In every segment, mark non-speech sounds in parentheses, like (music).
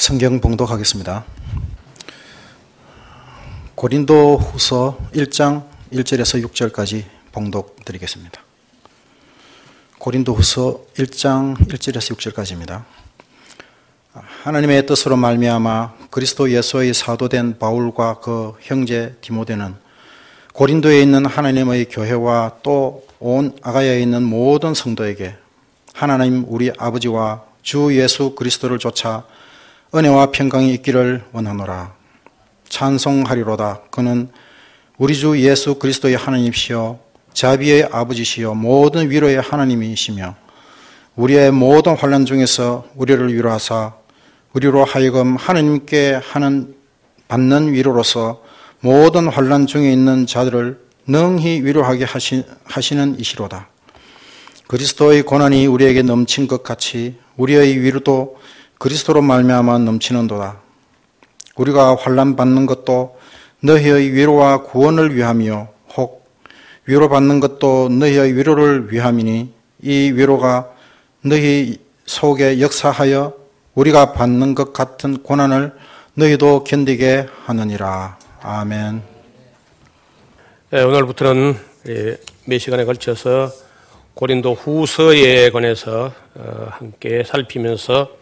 성경 봉독하겠습니다. 고린도 후서 1장 1절에서 6절까지 봉독 드리겠습니다. 고린도 후서 1장 1절에서 6절까지입니다. 하나님의 뜻으로 말미암아 그리스도 예수의 사도된 바울과 그 형제 디모데는 고린도에 있는 하나님의 교회와 또 온 아가야에 있는 모든 성도에게 하나님 우리 아버지와 주 예수 그리스도를 쫓아 은혜와 평강이 있기를 원하노라. 찬송하리로다. 그는 우리 주 예수 그리스도의 하나님이시여 자비의 아버지시여 모든 위로의 하나님이시며 우리의 모든 환란 중에서 우리를 위로하사 우리로 하여금 하나님께 하는 받는 위로로서 모든 환란 중에 있는 자들을 능히 위로하게 하시는 이시로다. 그리스도의 고난이 우리에게 넘친 것 같이 우리의 위로도 그리스도로 말미암아 넘치는도다. 우리가 환란 받는 것도 너희의 위로와 구원을 위함이요 혹 위로 받는 것도 너희의 위로를 위함이니 이 위로가 너희 속에 역사하여 우리가 받는 것 같은 고난을 너희도 견디게 하느니라. 아멘. 네, 오늘부터는 몇 시간에 걸쳐서 고린도 후서에 관해서 어, 함께 살피면서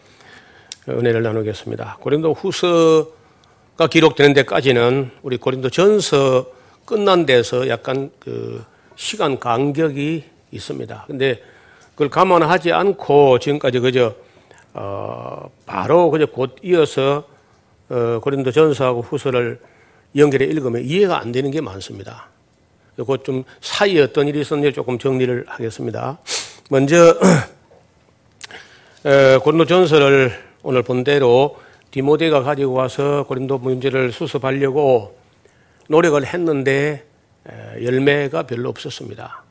은혜를 나누겠습니다. 고린도 후서가 기록되는 데까지는 우리 고린도 전서 끝난 데서 약간 그 시간 간격이 있습니다. 근데 그걸 감안하지 않고 지금까지 그저 어 바로 그저 곧 이어서 어 고린도 전서하고 후서를 연결해 읽으면 이해가 안 되는 게 많습니다. 곧좀 사이에 어떤 일이 있었는지 조금 정리를 하겠습니다. 먼저 (clears throat) 고린도 전서를 오늘 본 대로 디모데가 가지고 와서 고린도 문제를 수습하려고 노력을 했는데 열매가 별로 없었습니다.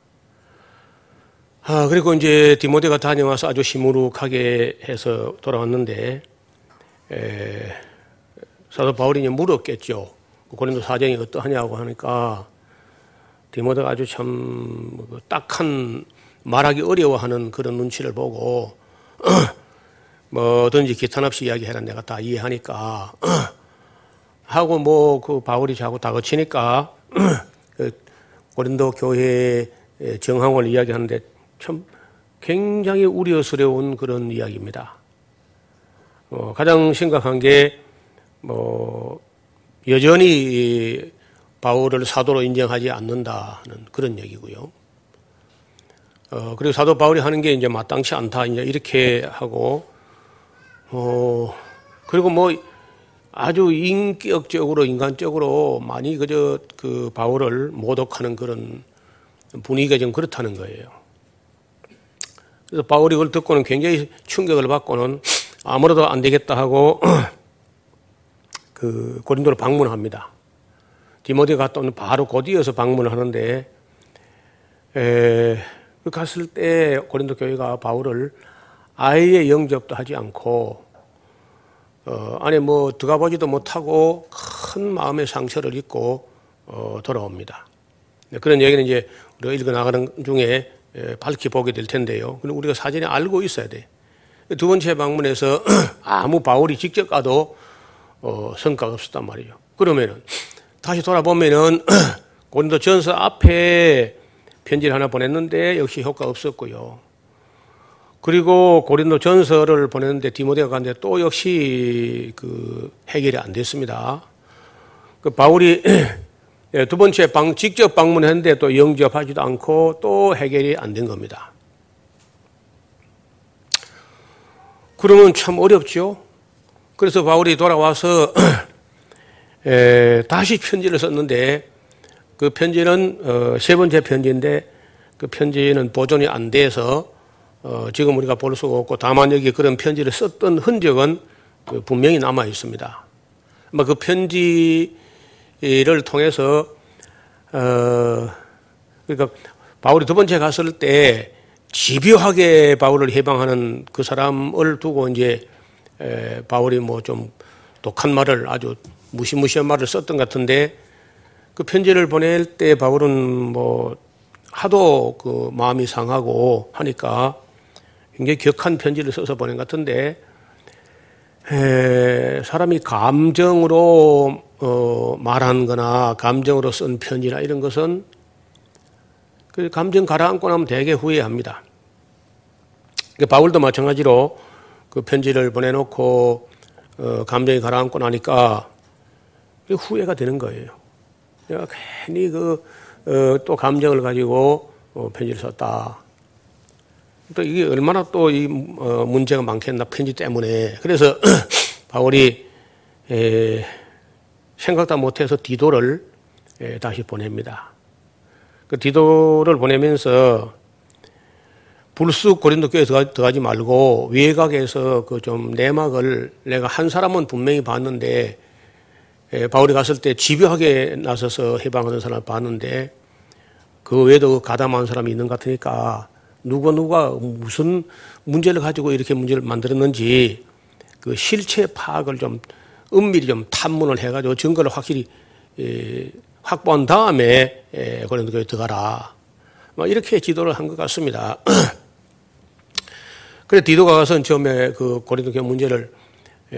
아, 그리고 이제 디모데가 다녀와서 아주 시무룩하게 해서 돌아왔는데, 에, 사도 바울이 물었겠죠. 고린도 사정이 어떠하냐고 하니까, 디모데가 아주 참뭐 딱한 말하기 어려워하는 그런 눈치를 보고, (clears throat) 뭐든지 기탄 없이 이야기해라 내가 다 이해하니까 (clears throat) 하고 뭐 그 바울이 자꾸 다그치니까 (clears throat) 그 고린도 교회 정황을 이야기하는데 참 굉장히 우려스러운 그런 이야기입니다. 어, 가장 심각한 게 뭐 여전히 바울을 사도로 인정하지 않는다는 그런 얘기고요. 어, 그리고 사도 바울이 하는 게 이제 마땅치 않다 이제 이렇게 하고 어, 그리고 뭐 아주 인격적으로 인간적으로 많이 그저 그 바울을 모독하는 그런 분위기가 좀 그렇다는 거예요. 그래서 바울이 그걸 듣고는 굉장히 충격을 받고는 아무래도 안 되겠다 하고 (clears throat) 그 고린도로 방문합니다. 디모데 갔다 오면 바로 곧 이어서 방문을 하는데 에, 그 갔을 때 고린도 교회가 바울을 아예 영접도 하지 않고 어, 안에 뭐 들어가 보지도 못하고 큰 마음의 상처를 입고 어, 돌아옵니다. 네, 그런 얘기는 이제 우리가 읽어 나가는 중에 예, 밝히 보게 될 텐데요. 그럼 우리가 사전에 알고 있어야 돼. 두 번째 방문에서 (clears throat) 아무 바울이 직접 가도 어, 성과가 없었단 말이에요. 그러면은 다시 돌아보면은 (clears throat) 고린도 전서 앞에 편지를 하나 보냈는데 역시 효과 없었고요. 그리고 고린도 전서를 보냈는데 디모데가 갔는데 또 역시 그 해결이 안 됐습니다. 그 바울이 (clears throat) 예, 두 번째 방, 직접 방문했는데 또 영접하지도 않고 또 해결이 안 된 겁니다. 그러면 참 어렵죠. 그래서 바울이 돌아와서 에, (clears throat) 다시 편지를 썼는데 그 편지는 어, 세 번째 편지인데 그 편지는 보존이 안 돼서 어, 지금 우리가 볼 수가 없고 다만 여기 그런 편지를 썼던 흔적은 그 분명히 남아 있습니다. 아마 그 편지를 통해서 어, 그러니까 바울이 두 번째 갔을 때 집요하게 바울을 해방하는 그 사람을 두고 이제 에, 바울이 뭐 좀 독한 말을 아주 무시무시한 말을 썼던 것 같은데 그 편지를 보낼 때 바울은 뭐 하도 그 마음이 상하고 하니까 굉장히 격한 편지를 써서 보낸 것 같은데 에, 사람이 감정으로 어, 말한 거나 감정으로 쓴 편지나 이런 것은 그 감정 가라앉고 나면 되게 후회합니다. 그 바울도 마찬가지로 그 편지를 보내놓고 어, 감정이 가라앉고 나니까 후회가 되는 거예요. 내가 괜히 그, 어, 또 감정을 가지고 어, 편지를 썼다. 또 이게 얼마나 또이 어, 문제가 많겠나 편지 때문에. 그래서 (clears throat) 바울이 에, 생각도 못해서 디도를 에, 다시 보냅니다. 그 디도를 보내면서 불쑥 고린도 교회에 들어가지 말고 외곽에서 그 좀 내막을 내가 한 사람은 분명히 봤는데 에, 바울이 갔을 때 집요하게 나서서 해방하는 사람을 봤는데 그 외에도 가담한 사람이 있는 것 같으니까 누가 누가 무슨 문제를 가지고 이렇게 문제를 만들었는지 그 실체 파악을 좀 은밀히 좀 탐문을 해가지고 증거를 확실히 에, 확보한 다음에 에, 고린도 교회 들어가라. 뭐 이렇게 지도를 한 것 같습니다. (clears throat) 그래 디도가 가서 처음에 그 고린도 교회 문제를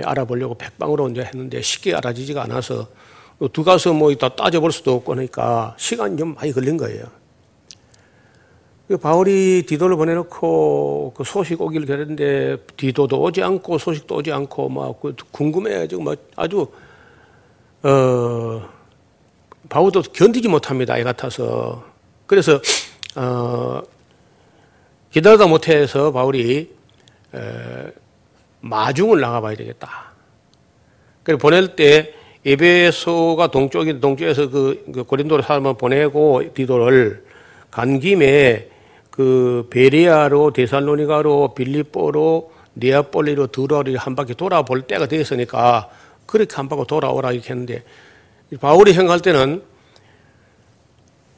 알아보려고 백방으로 이제 했는데 쉽게 알아지지가 않아서 두 가서 뭐다 따져볼 수도 없고 그러니까 시간이 좀 많이 걸린 거예요. 그 바울이 디도를 보내놓고 그 소식 오기를 기다렸는데 디도도 오지 않고 소식도 오지 않고 막그 궁금해가지고 막 아주 어 바울도 견디지 못합니다. 애 같아서 그래서 어 기다리다 못해서 바울이 에, 마중을 나가봐야 되겠다. 그래 보낼 때 에베소가 동쪽인 동쪽에서 그, 그 고린도로 사람을 보내고 디도를 간 김에 그 베리아로 데살로니가로 빌립보로 네아폴리로 드로리 한 바퀴 돌아볼 때가 됐으니까 그렇게 한 바퀴 돌아오라 이렇게 했는데 바울이 생각할 때는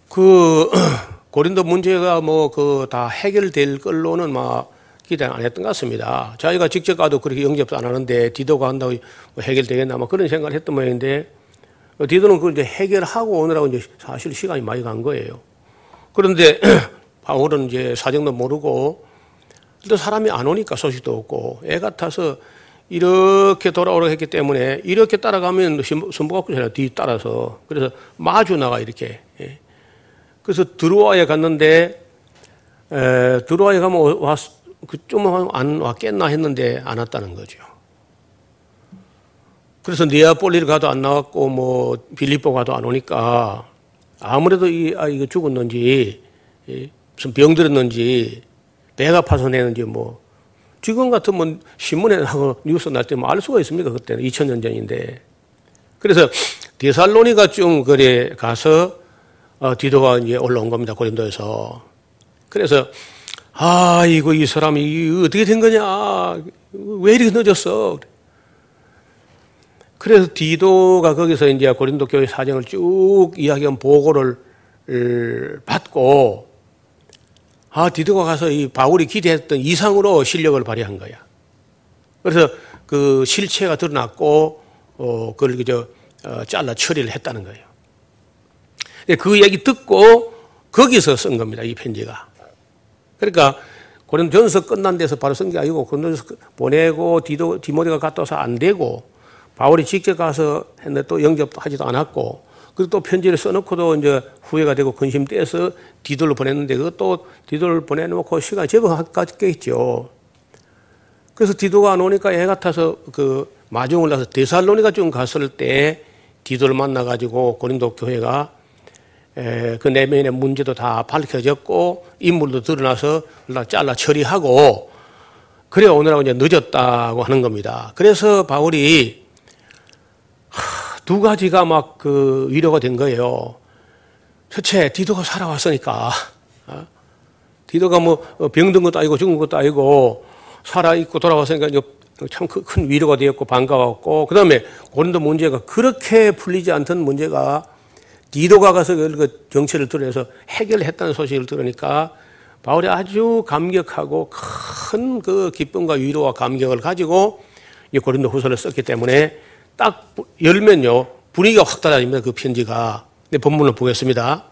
그 (clears throat) 고린도 문제가 뭐 그 다 해결될 걸로는 막 기대 안 했던 것 같습니다. 자기가 직접 가도 그렇게 영접도 안 하는데 디도가 한다고 뭐 해결되겠나 뭐 그런 생각을 했던 모양인데 디도는 그 이제 해결하고 오느라고 이제 사실 시간이 많이 간 거예요. 그런데 (clears throat) 바울은 이제 사정도 모르고 또 사람이 안 오니까 소식도 없고 애 같아서 이렇게 돌아오라고 했기 때문에 이렇게 따라가면 선부 갖고 잖아요. 뒤 따라서. 그래서 마주 나가 이렇게. 예. 그래서 드로아에 갔는데 에, 드로아에 가면 왔, 그좀 안 왔겠나 했는데 안 왔다는 거죠. 그래서 니아폴리를 가도 안 나왔고 뭐 빌립보 가도 안 오니까 아무래도 이 아이가 죽었는지 예. 무슨 병 들었는지 배가 파손했는지 뭐. 지금 같으면 신문에 나고 뉴스 날때뭐알 수가 있습니까 그때는? 2000년 전인데. 그래서 디살로니가 좀 그래 가서 어, 디도가 이제 올라온 겁니다 고린도에서. 그래서 아 이거 이 사람이 어떻게 된 거냐? 왜 이렇게 늦었어? 그래서 디도가 거기서 이제 고린도 교회 사정을 쭉 이야기한 보고를 받고 아, 디도가 가서 이 바울이 기대했던 이상으로 실력을 발휘한 거야. 그래서 그 실체가 드러났고, 어, 그걸 그저, 어, 잘라 처리를 했다는 거예요. 그 얘기 듣고 거기서 쓴 겁니다. 이 편지가. 그러니까 고린도전서 끝난 데서 바로 쓴 게 아니고 고린도전서 보내고 디도 디모데가 갔다 와서 안 되고 바울이 직접 가서 했는데 또 영접도 하지도 않았고 그리고 또 편지를 써놓고도 이제 후회가 되고 근심 떼서 디도를 보냈는데 그것도 디도를 보내놓고 시간 제법 갔겠죠. 그래서 디도가 안 오니까 애 같아서 그 마중을 나서 데살로니가 좀 갔을 때 디도를 만나가지고 고린도 교회가 에, 그 내면의 문제도 다 밝혀졌고 인물도 드러나서 잘라 처리하고 그래 오늘하고 이제 늦었다고 하는 겁니다. 그래서 바울이 두 가지가 막 그 위로가 된 거예요. 첫째, 디도가 살아왔으니까. 어? 디도가 뭐 병든 것도 아니고 죽은 것도 아니고 살아있고 돌아왔으니까 참 큰 위로가 되었고 반가웠고 그 다음에 고린도 문제가 그렇게 풀리지 않던 문제가 디도가 가서 그 정체를 드러내서 해결했다는 소식을 들으니까 바울이 아주 감격하고 큰 그 기쁨과 위로와 감격을 가지고 이 고린도 후서를 썼기 때문에 딱 열면요 분위기가 확 달라집니다. 그 편지가. 네, 본문을 보겠습니다.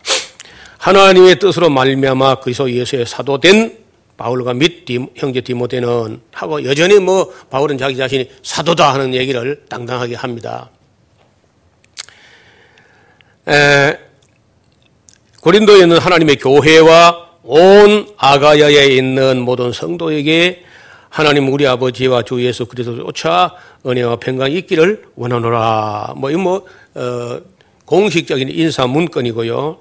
하나님의 뜻으로 말미암아 그리스도 예수의 사도된 바울과 및 형제 디모데는 하고 여전히 뭐 바울은 자기 자신이 사도다 하는 얘기를 당당하게 합니다. 에, 고린도에 있는 하나님의 교회와 온 아가야에 있는 모든 성도에게 하나님 우리 아버지와 주 예수 그리스도 쫓아 은혜와 평강이 있기를 원하노라. 뭐, 이뭐 어, 공식적인 인사 문건이고요.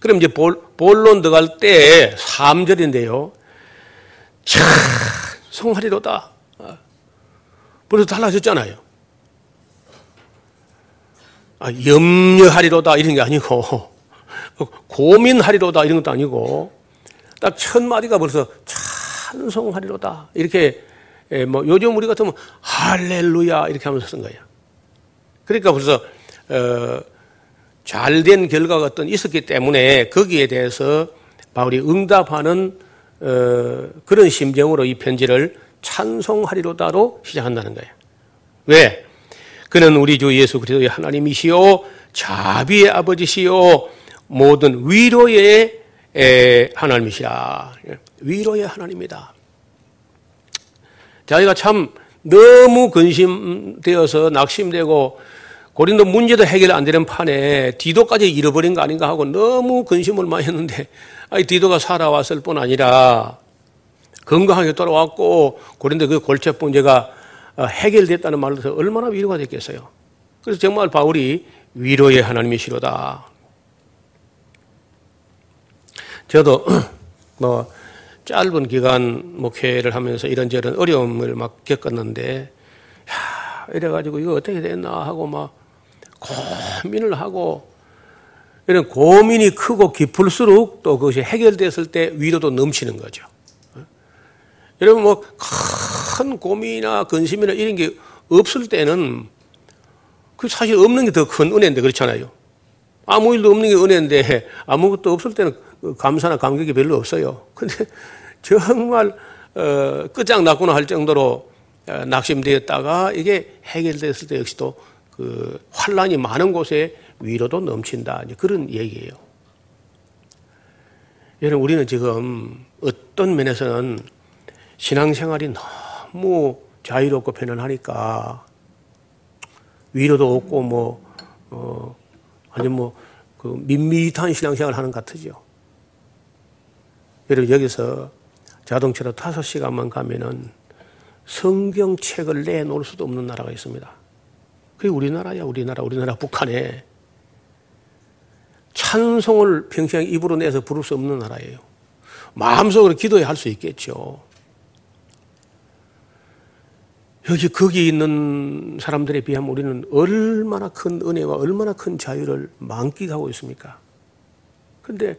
그럼 이제 볼, 본론 들어갈 때 3절인데요. 참, 성하리로다. 벌써 달라졌잖아요. 아, 염려하리로다 이런 게 아니고, (laughs) 고민하리로다 이런 것도 아니고, 딱 첫 마디가 벌써 찬송하리로다. 이렇게, 예, 뭐, 요즘 우리 같으면 할렐루야 이렇게 하면서 쓴 거예요. 그러니까 벌써, 어, 잘된 결과가 어떤 있었기 때문에 거기에 대해서 바울이 응답하는 어, 그런 심정으로 이 편지를 찬송하리로다로 시작한다는 거예요. 왜? 그는 우리 주 예수 그리스도의 하나님이시요 자비의 아버지시요 모든 위로의 하나님이시라. 위로의 하나님이다. 자기가 참 너무 근심되어서 낙심되고 고린도 문제도 해결 안 되는 판에 디도까지 잃어버린 거 아닌가 하고 너무 근심을 많이 했는데 아니 디도가 살아왔을 뿐 아니라 건강하게 돌아왔고 고린도 그 골체 문제가 어, 해결됐다는 말로 해서 얼마나 위로가 됐겠어요. 그래서 정말 바울이 위로의 하나님이시로다. 저도 (clears throat) 뭐 짧은 기간 목회를 하면서 이런저런 어려움을 막 겪었는데 야, 이래가지고 이거 어떻게 됐나 하고 막 고민을 하고 이런 고민이 크고 깊을수록 또 그것이 해결됐을 때 위로도 넘치는 거죠. 여러분 뭐 큰 고민이나 근심이나 이런 게 없을 때는 그 사실 없는 게 더 큰 은혜인데 그렇잖아요. 아무 일도 없는 게 은혜인데 아무것도 없을 때는 감사나 감격이 별로 없어요. (laughs) 근데 정말 어, 끝장났구나 할 정도로 어, 낙심되었다가 이게 해결됐을 때 역시도 그 환란이 많은 곳에 위로도 넘친다. 그런 얘기예요. 여러분 우리는 지금 어떤 면에서는 신앙생활이 너무 자유롭고 편안하니까 위로도 없고 뭐 어, 아니 뭐그 밋밋한 신앙생활 하는 것 같으죠. 여러분 여기서 자동차로 다섯 시간만 가면은 성경책을 내놓을 수도 없는 나라가 있습니다. 그게 우리나라야, 우리나라, 우리나라 북한에 찬송을 평생 입으로 내서 부를 수 없는 나라예요. 마음속으로 기도해 할 수 있겠죠. 여기 거기 있는 사람들에 비하면 우리는 얼마나 큰 은혜와 얼마나 큰 자유를 만끽하고 있습니까? 근데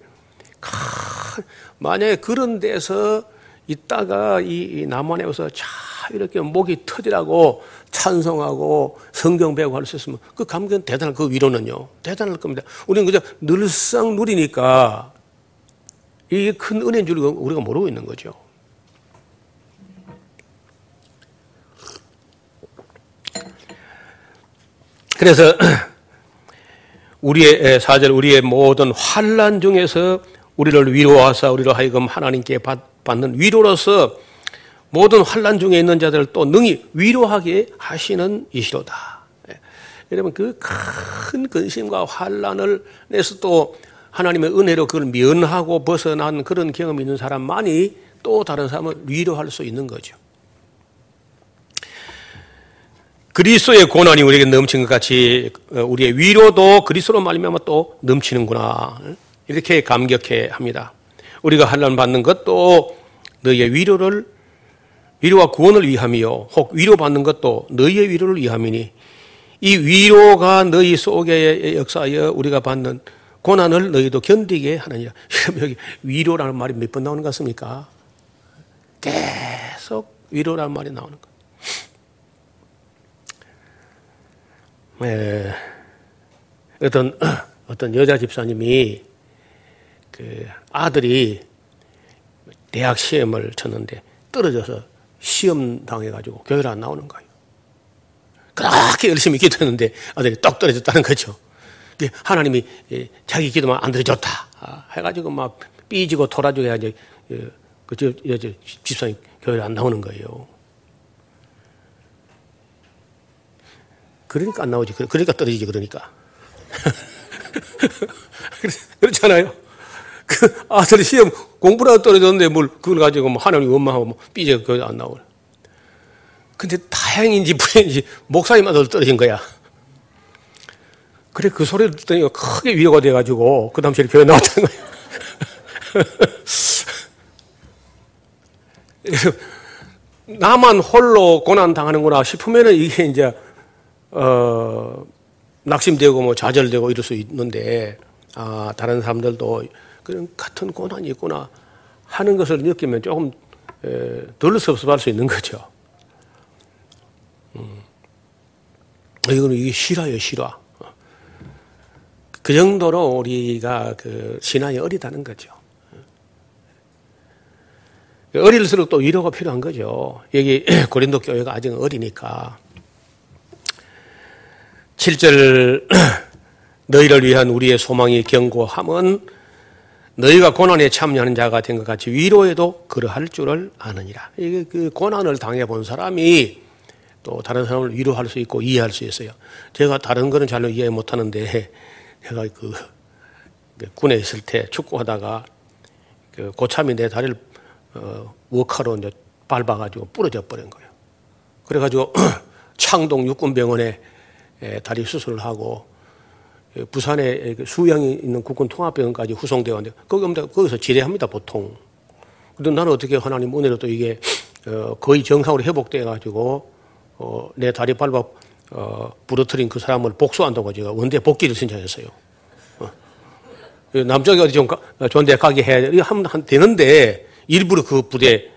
만약에 그런 데서 있다가 이 남한에 와서 자 이렇게 목이 터지라고 찬송하고 성경 배우고 할 수 있으면 그 감격은 대단할 그 위로는요. 대단할 겁니다. 우리는 그저 늘상 누리니까 이게 큰 은혜인 줄 우리가 모르고 있는 거죠. 그래서 (clears throat) 우리의 사절 우리의 모든 환란 중에서 우리를 위로하사 우리로 하여금 하나님께 받는 위로로서 모든 환란 중에 있는 자들을 또 능히 위로하게 하시는 이시로다. 예. 여러분 그 큰 근심과 환란을 내서 또 하나님의 은혜로 그걸 면하고 벗어난 그런 경험이 있는 사람만이 또 다른 사람을 위로할 수 있는 거죠. 그리스도의 고난이 우리에게 넘친 것 같이 어, 우리의 위로도 그리스도로 말미암아 또 넘치는구나 이렇게 감격해 합니다. 우리가 환란 받는 것도 너의 위로를 위로와 구원을 위함이요. 혹 위로 받는 것도 너희의 위로를 위함이니 이 위로가 너희 속에 역사하여 우리가 받는 고난을 너희도 견디게 하느니라. (laughs) 여기 위로라는 말이 몇 번 나오는 것 같습니까? 계속 위로라는 말이 나오는 것. 에, 어떤 (clears throat) 어떤 여자 집사님이 그 아들이 대학 시험을 쳤는데 떨어져서 시험 당해가지고 교회를 안 나오는 거예요. 그렇게 열심히 기도했는데 아들이 떡 떨어졌다는 거죠. 하나님이 자기 기도만 안 들어줬다. 아, 해가지고 막 삐지고 돌아지고 해야지 그 저, 저, 저 집사님 교회를 안 나오는 거예요. 그러니까 안 나오지. 그러니까 떨어지지, 그러니까. (laughs) 그렇잖아요. 그 아들이 시험 공부라도 떨어졌는데 뭘 그걸 가지고 뭐 하나님 원망하고 뭐 삐져 그거 안 나오네. 근데 다행인지 불행인지 목사님 아들 떨어진 거야. 그래 그 소리를 듣더니 크게 위로가 돼가지고 그 당시에 교회 나왔다는 거예요. (laughs) 나만 홀로 고난 당하는구나 싶으면은 이게 이제 어, 낙심되고 뭐 좌절되고 이럴 수 있는데 아 다른 사람들도 그런 같은 고난이 있구나 하는 것을 느끼면 조금 에, 덜 섭섭할 수 있는 거죠. 음. 이거는 이게 실화예요, 실화. 그 정도로 우리가 그 신앙이 어리다는 거죠. 어릴수록 또 위로가 필요한 거죠. 여기 (clears throat) 고린도 교회가 아직 어리니까. 7절 (clears throat) 너희를 위한 우리의 소망이 견고함은 너희가 고난에 참여하는 자가 된 것 같이 위로에도 그러할 줄을 아느니라. 이게 그 고난을 당해 본 사람이 또 다른 사람을 위로할 수 있고 이해할 수 있어요. 제가 다른 거는 잘 이해 못 하는데 (laughs) 제가 그 군에 있을 때 축구하다가 그 고참이 내 다리를 어, 워카로 이제 밟아가지고 부러져 버린 거예요. 그래가지고 (clears throat) 창동 육군병원에 다리 수술을 하고 부산에 그 수양이 있는 국군 통합병원까지 후송되어 왔는데 거기 거기서 지뢰합니다 보통. 근데 나는 어떻게 하나님 은혜로 또 이게 어, 거의 정상으로 회복돼 가지고 어, 내 다리 밟아 어, 부러뜨린 그 사람을 복수한다고 제가 원대 복귀를 신청했어요. 어. 남쪽에 어디 좀 존대 가게 해야 돼. 하면 되는데 일부러 그 부대에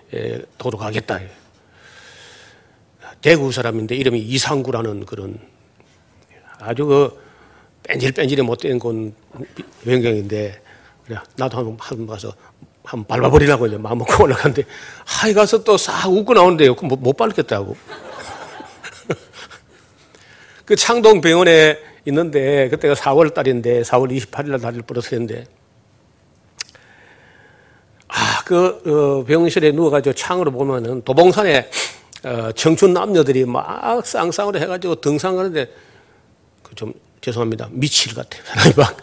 도로 가겠다. 대구 사람인데 이름이 이상구라는 그런 아주 그 뺀질뺀질이 못된 건 변경인데 그래 나도 한번 한 가서 한번 밟아버리라고 이제 마음 먹고 (laughs) 올라갔는데 하이 가서 또 싹 웃고 나오는데요. 못, 못 밟겠다고. (laughs) 그 창동 병원에 있는데 그때가 4월 달인데 4월 28일 날 다리를 부러뜨렸는데 아, 그 어, 병실에 누워가지고 창으로 보면은 도봉산에 어, 청춘 남녀들이 막 쌍쌍으로 해가지고 등산하는데 그좀 죄송합니다 미칠 같아요 사람이 막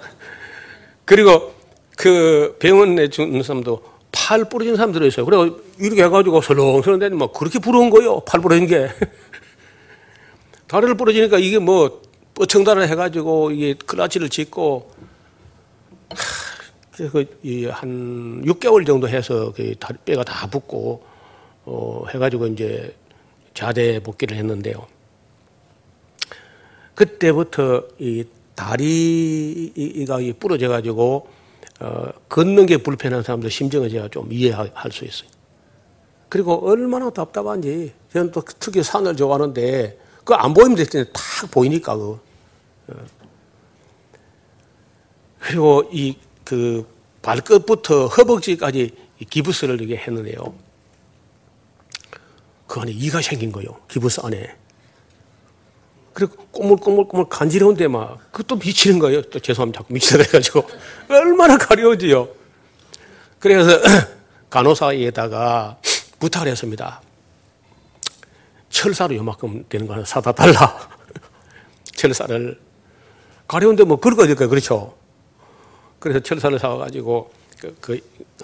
(laughs) 그리고 그 병원에 죽는 사람도 팔 부러진 사람 들어있어요. 그래 이렇게 해가지고 설렁설렁 되는 뭐 그렇게 부러운 거요. 팔 부러진 게. (laughs) 다리를 부러지니까 이게 뭐 뻗청다를 해가지고 이게 클라치를 짓고 그래서 한 6개월 정도 해서 그 다리 뼈가 다 붙고 어 해가지고 이제 자대 복귀를 했는데요. 그때부터 이 다리가 부러져 가지고 어, 걷는 게 불편한 사람들 심정을 제가 좀 이해할 수 있어요. 그리고 얼마나 답답한지 저는 또 특히 산을 좋아하는데 그 안 보이면 됐더니 탁 보이니까 그 어. 그리고 이 그 발끝부터 허벅지까지 기부스를 이렇게 했는데요. 그 안에 이가 생긴 거예요. 기부스 안에. 그리고 꼬물꼬물꼬물 간지러운데 막, 그것도 미치는 거예요. 또 죄송합니다. 자꾸 미치다 해가지고. 얼마나 가려워지요. 그래서 (clears throat) 간호사에다가 부탁을 했습니다. 철사로 요만큼 되는 거 하나 사다 달라. (laughs) 철사를. 가려운데 뭐 긁어야 될까요? 그렇죠. 그래서 철사를 사와가지고 그, 그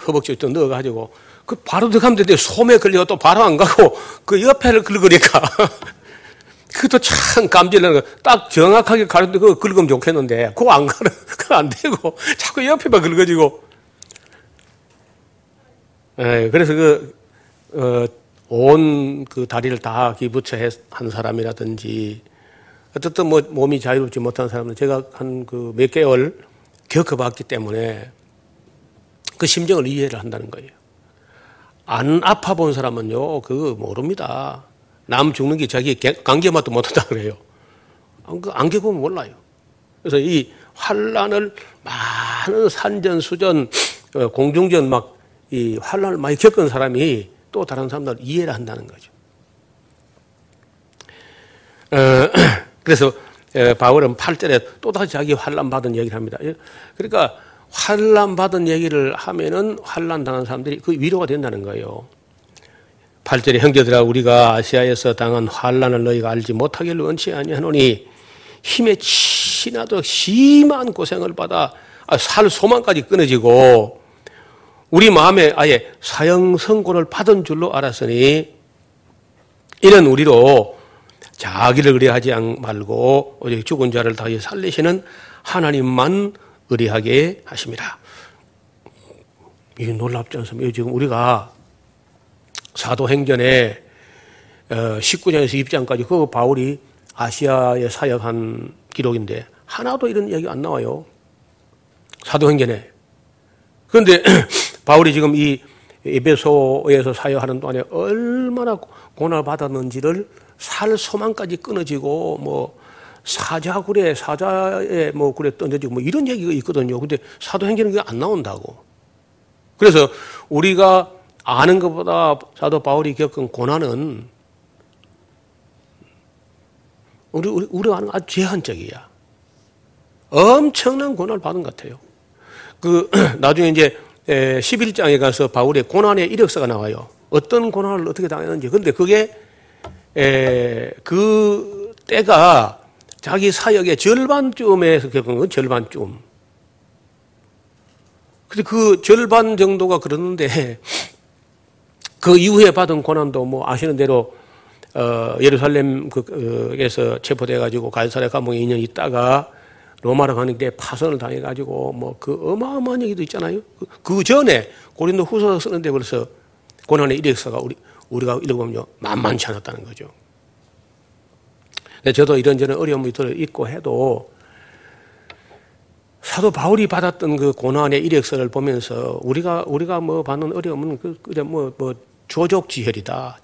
허벅지 좀 넣어가지고 그 바로 들어가면 되는데 소매 걸려가 또 바로 안 가고 그 옆에를 긁으니까 (laughs) 그것도 참 감질나는 거. 딱 정확하게 가르는데 그거 긁으면 좋겠는데, 그거 안 가는, (laughs) 그거 안 되고, (laughs) 자꾸 옆에만 긁어지고. 예, 그래서 그, 어, 온 그 다리를 다 기부처 한 사람이라든지, 어떻든 뭐 몸이 자유롭지 못한 사람은 제가 한 그 몇 개월 겪어봤기 때문에 그 심정을 이해를 한다는 거예요. 안 아파 본 사람은요, 그거 모릅니다. 남 죽는 게 자기 관계 맛도 못한다 그래요. 안 겪으면 몰라요. 그래서 이 환란을 많은 산전수전, 어, 공중전 막 이 환란을 많이 겪은 사람이 또 다른 사람들 이해를 한다는 거죠. 어, (clears throat) 그래서 바울은 8절에 또다시 자기 환란 받은 얘기를 합니다. 그러니까 환란 받은 얘기를 하면은 환란 당한 사람들이 그 위로가 된다는 거예요. 8절에 형제들아 우리가 아시아에서 당한 환란을 너희가 알지 못하기를 원치 아니하노니 힘에 치나도 심한 고생을 받아 아, 살 소망까지 끊어지고 우리 마음에 아예 사형 선고를 받은 줄로 알았으니 이는 우리로 자기를 의뢰하지 말고 오직 죽은 자를 다시 살리시는 하나님만 의뢰하게 하십니다. 이게 놀랍지 않습니까? 지금 우리가 사도행전에 19장에서 어, 20장까지 그 바울이 아시아에 사역한 기록인데 하나도 이런 이야기 안 나와요. 사도행전에. 그런데 (clears throat) 바울이 지금 이 에베소에서 사역하는 동안에 얼마나 고난을 받았는지를 살 소망까지 끊어지고 뭐 사자굴에 사자에 뭐 굴에 던져지고 뭐 이런 얘기가 있거든요. 근데 사도행전은 그게 안 나온다고. 그래서 우리가 아는 것보다 사도 바울이 겪은 고난은 우리 우리 아는 아주 제한적이야. 엄청난 고난을 받은 것 같아요. 그 (clears throat) 나중에 이제 11장에 가서 바울의 고난의 이력서가 나와요. 어떤 고난을 어떻게 당했는지. 근데 그게 그 때가 자기 사역의 절반쯤에서 겪은 건 절반쯤. 근데 그 절반 정도가 그러는데 그 이후에 받은 고난도 뭐 아시는 대로 어, 예루살렘에서 체포돼 가지고 가이사랴 감옥에 2년 있다가 로마로 가는 게 파선을 당해 가지고 뭐 그 어마어마한 얘기도 있잖아요. 그, 그 전에 고린도 후서 쓰는데 벌써 고난의 이력서가 우리 우리가 읽어보면 만만치 않았다는 거죠. 저도 이런저런 어려움이 있고 해도 사도 바울이 받았던 그 고난의 이력서를 보면서 우리가 우리가 뭐 받는 어려움은 그 그냥 뭐, 뭐 조족지혈이다.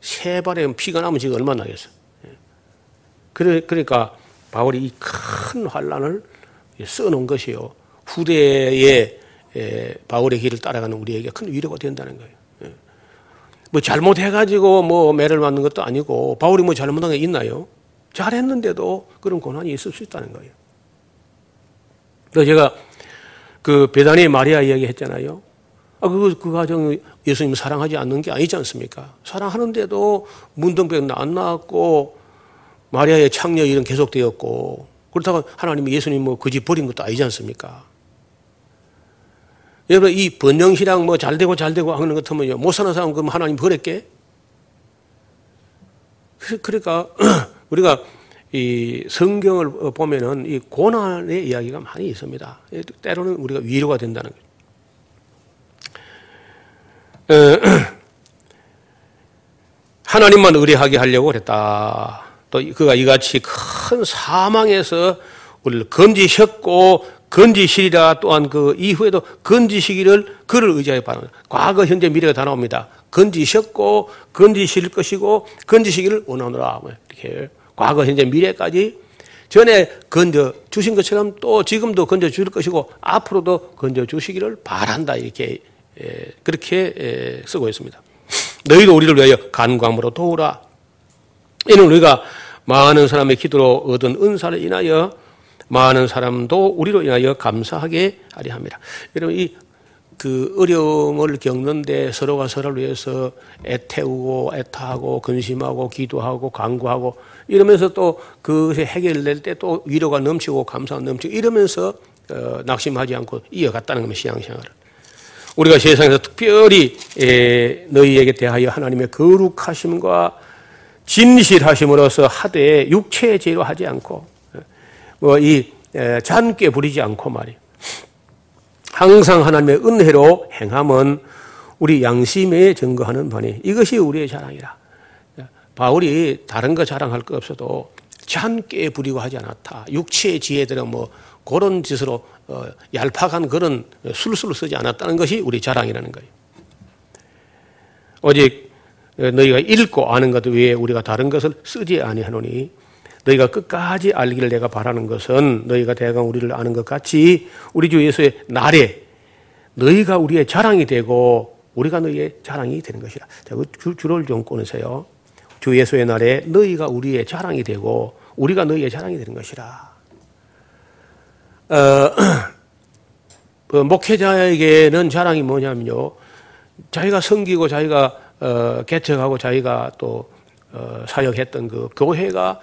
세 발에 피가 나면 지금 얼마나 나겠어. 그래 그러니까 바울이 이 큰 환란을 써놓은 것이요 후대에 바울의 길을 따라가는 우리에게 큰 위로가 된다는 거예요. 뭐 잘못해가지고 뭐 매를 맞는 것도 아니고 바울이 뭐 잘못한 게 있나요? 잘했는데도 그런 고난이 있을 수 있다는 거예요. 그래서 제가 그 베다니 마리아 이야기 했잖아요. 아, 그, 그 가정 예수님 사랑하지 않는 게 아니지 않습니까? 사랑하는데도 문둥병 안 나왔고, 마리아의 창녀 일은 계속되었고, 그렇다고 하나님이 예수님 뭐 그 집 버린 것도 아니지 않습니까? 여러분, 이 번영신앙 뭐잘 되고 잘 되고 하는 것 같으면 못 사는 사람 그럼 하나님 버렸게? 그러니까 (clears throat) 우리가 이 성경을 보면은 이 고난의 이야기가 많이 있습니다. 때로는 우리가 위로가 된다는 거죠. (clears throat) 하나님만 의뢰하게 하려고 그랬다. 또 그가 이같이 큰 사망에서 우리를 건지셨고 건지시리라 또한 그 이후에도 건지시기를 그를 의지하여 바랍니다. 과거, 현재, 미래가 다 나옵니다. 건지셨고 건지실 것이고 건지시기를 원하노라. 뭐 이렇게 과거, 현재, 미래까지 전에 건져 주신 것처럼 또 지금도 건져 주실 것이고 앞으로도 건져 주시기를 바란다. 이렇게 그렇게 쓰고 있습니다. 너희도 우리를 위하여 간광으로 도우라. 이는 우리가 많은 사람의 기도로 얻은 은사를 인하여 많은 사람도 우리로 인하여 감사하게 하려 합니다. 여러분 이 그 어려움을 겪는데 서로가 서로를 위해서 애태우고 애타하고 근심하고 기도하고 간구하고 이러면서 또 그것이 해결될 때 또 위로가 넘치고 감사가 넘치고 이러면서 어, 낙심하지 않고 이어갔다는 겁니다 신앙생활을. 우리가 세상에서 특별히 너희에게 대하여 하나님의 거룩하심과 진실하심으로서 하되 육체의 죄로 하지 않고 뭐이 잔꾀 부리지 않고 말이에요. 항상 하나님의 은혜로 행함은 우리 양심에 증거하는 바니 이것이 우리의 자랑이라. 바울이 다른 거 자랑할 거 없어도 잔꾀 부리고 하지 않았다. 육체의 지혜들은 뭐 그런 짓으로 어, 얄팍한 그런 술술 쓰지 않았다는 것이 우리 자랑이라는 거예요. 오직 너희가 읽고 아는 것 외에 우리가 다른 것을 쓰지 아니하노니 너희가 끝까지 알기를 내가 바라는 것은 너희가 대강 우리를 아는 것 같이 우리 주 예수의 날에 너희가 우리의 자랑이 되고 우리가 너희의 자랑이 되는 것이라. 자, 그 줄을 좀 꺼내세요. 주 예수의 날에 너희가 우리의 자랑이 되고 우리가 너희의 자랑이 되는 것이라. 어, 어, (clears throat) 목회자에게는 자랑이 뭐냐면요. 자기가 섬기고 자기가 어, 개척하고 자기가 또 어, 사역했던 그 교회가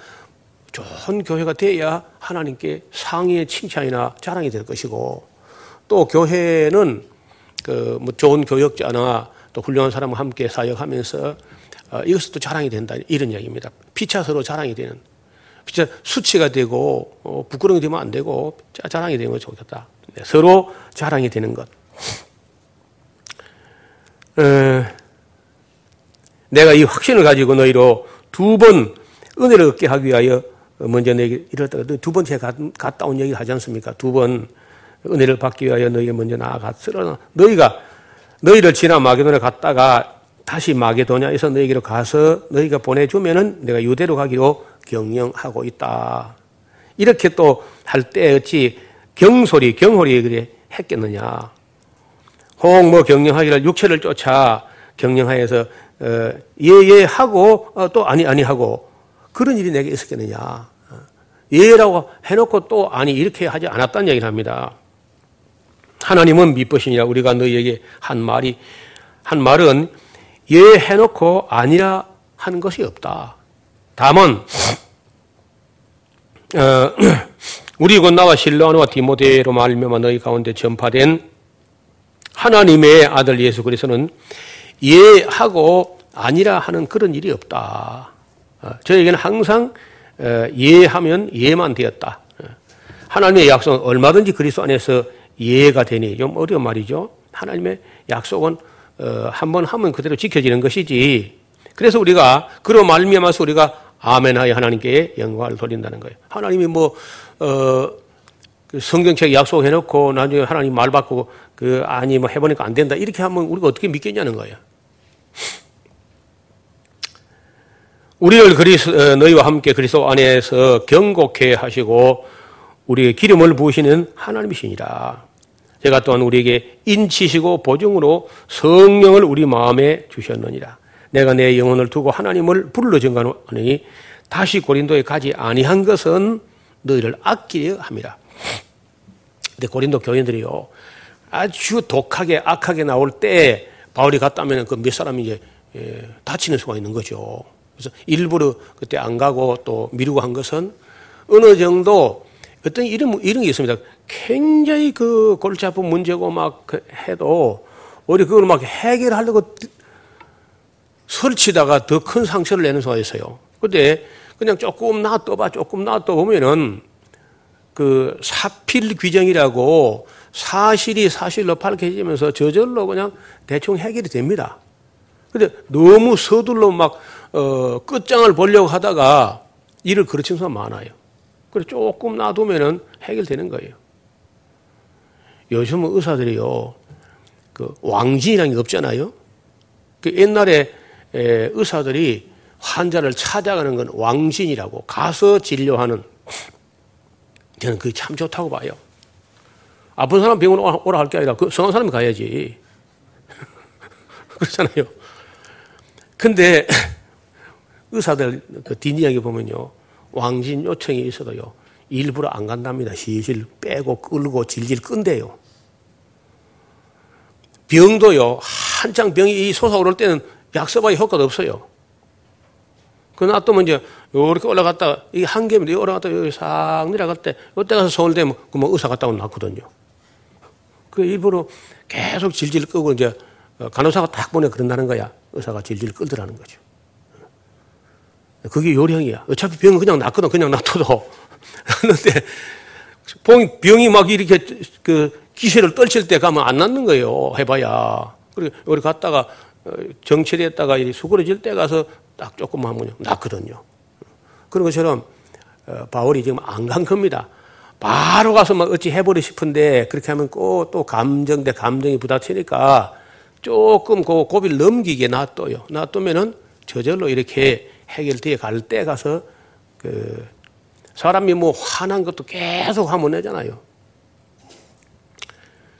좋은 교회가 돼야 하나님께 상의의 칭찬이나 자랑이 될 것이고 또 교회는 그 뭐 좋은 교역자나 또 훌륭한 사람과 함께 사역하면서 어, 이것도 또 자랑이 된다 이런 이야기입니다. 피차 서로 자랑이 되는 피차 수치가 되고 어, 부끄러움이 되면 안 되고 자랑이 되는 것 좋겠다. 네, 서로 자랑이 되는 것. 에, 내가 이 확신을 가지고 너희로 두 번 은혜를 얻게 하기 위하여 먼저 내게 이랬다가 두 번째 갔다 온 얘기 하지 않습니까? 두 번 은혜를 받기 위하여 너희가 먼저 나아갔으나 너희가 너희를 지나 마게도에 갔다가 다시 마게도냐에서 너희에게로 가서 너희가 보내주면은 내가 유대로 가기로 경영하고 있다. 이렇게 또 할 때 어찌 경솔이 경홀이 그래 했겠느냐? 혹 뭐 경영하기를 육체를 쫓아 경영하여서 어, 예예 하고 어, 또 아니 아니 하고 그런 일이 내게 있었겠느냐? 예라고 해놓고 또 아니 이렇게 하지 않았다는 얘기를 합니다. 하나님은 미쁘시니라 우리가 너희에게 한 말이 한 말은 예 해놓고 아니라 하는 것이 없다. 다만 어, (clears throat) 우리 곧 나와 실로아와 디모데로 말미암아 너희 가운데 전파된 하나님의 아들 예수 그리스도는 예하고 아니라 하는 그런 일이 없다. 어, 저에게는 항상 어, 예하면 예만 되었다. 어, 하나님의 약속은 얼마든지 그리스도 안에서 예가 되니 좀 어려운 말이죠. 하나님의 약속은 한번 하면 그대로 지켜지는 것이지. 그래서 우리가 그로 말미암아서 우리가 아멘하여 하나님께 영광을 돌린다는 거예요. 하나님이 뭐 어, 그 성경책 약속해 놓고 나중에 하나님 말 받고 그 아니 뭐 해보니까 안 된다 이렇게 하면 우리가 어떻게 믿겠냐는 거예요. 우리를 그리스 어, 너희와 함께 그리스도 안에서 경고케 하시고 우리의 기름을 부으시는 하나님이시니라. 제가 또한 우리에게 인치시고 보증으로 성령을 우리 마음에 주셨느니라. 내가 내 영혼을 두고 하나님을 불러 정하노니 다시 고린도에 가지 아니한 것은 너희를 아끼려 함이라. 근데 고린도 교인들이요 아주 독하게 악하게 나올 때 바울이 갔다면 그 몇 사람이 이제 예, 다치는 수가 있는 거죠. 그래서 일부러 그때 안 가고 또 미루고 한 것은 어느 정도 어떤 이런 이런 게 있습니다. 굉장히 그 골치 아픈 문제고 막그 해도 우리 그걸 막 해결하려고 설치다가 더 큰 상처를 내는 수가 있어요. 근데 그냥 조금 놔둬봐, 조금 놔둬보면은 그 사필 규정이라고 사실이 사실로 밝혀지면서 저절로 그냥 대충 해결이 됩니다. 근데 너무 서둘러 막, 어, 끝장을 보려고 하다가 일을 그르치는 사람 많아요. 그래 조금 놔두면은 해결되는 거예요. 요즘은 의사들이요, 그 왕진이라는 게 없잖아요. 그 옛날에 의사들이 환자를 찾아가는 건 왕진이라고 가서 진료하는 (sniffs) 저는 그게 참 좋다고 봐요. 아픈 사람 병원 오라 할 게 아니라 그 성한 사람이 가야지. (laughs) 그렇잖아요. 근데 (sniffs) 의사들 그 뒷이야기 보면요. 왕진 요청이 있어도요. 일부러 안 간답니다. 실실 빼고 끌고 질질 끈대요. 병도요. 한창 병이 솟아오를 때는 약 써봐야 효과도 없어요. 그 놔두면 이제 이렇게 올라갔다가 이게 한 개면 여기 올라갔다 여기 싹 내려갈 때 이때 가서 서울 되면 그뭐 의사 갔다 오면 낫거든요. 그 일부러 계속 질질 끄고 이제 간호사가 딱 보내 그런다는 거야. 의사가 질질 끌더라는 거죠. 그게 요령이야. 어차피 병은 그냥 낫거든. 그냥 놔둬도. 그런데 병이 막 이렇게 그 기세를 떨칠 때 가면 안 낫는 거예요. 해봐야. 그리고 우리 갔다가 어, 정체됐다가 수그러질 때 가서 딱 조금 하면 낫거든요. 그런 것처럼 어, 바울이 지금 안 간 겁니다. 바로 가서 막 어찌 해버리 싶은데 그렇게 하면 꼭또 감정 대 감정이 부딪히니까 조금 그 고비를 넘기게 놔둬요. 놔두면은 저절로 이렇게 해결되어 갈 때 가서 그 사람이 뭐 화난 것도 계속 하면 되잖아요.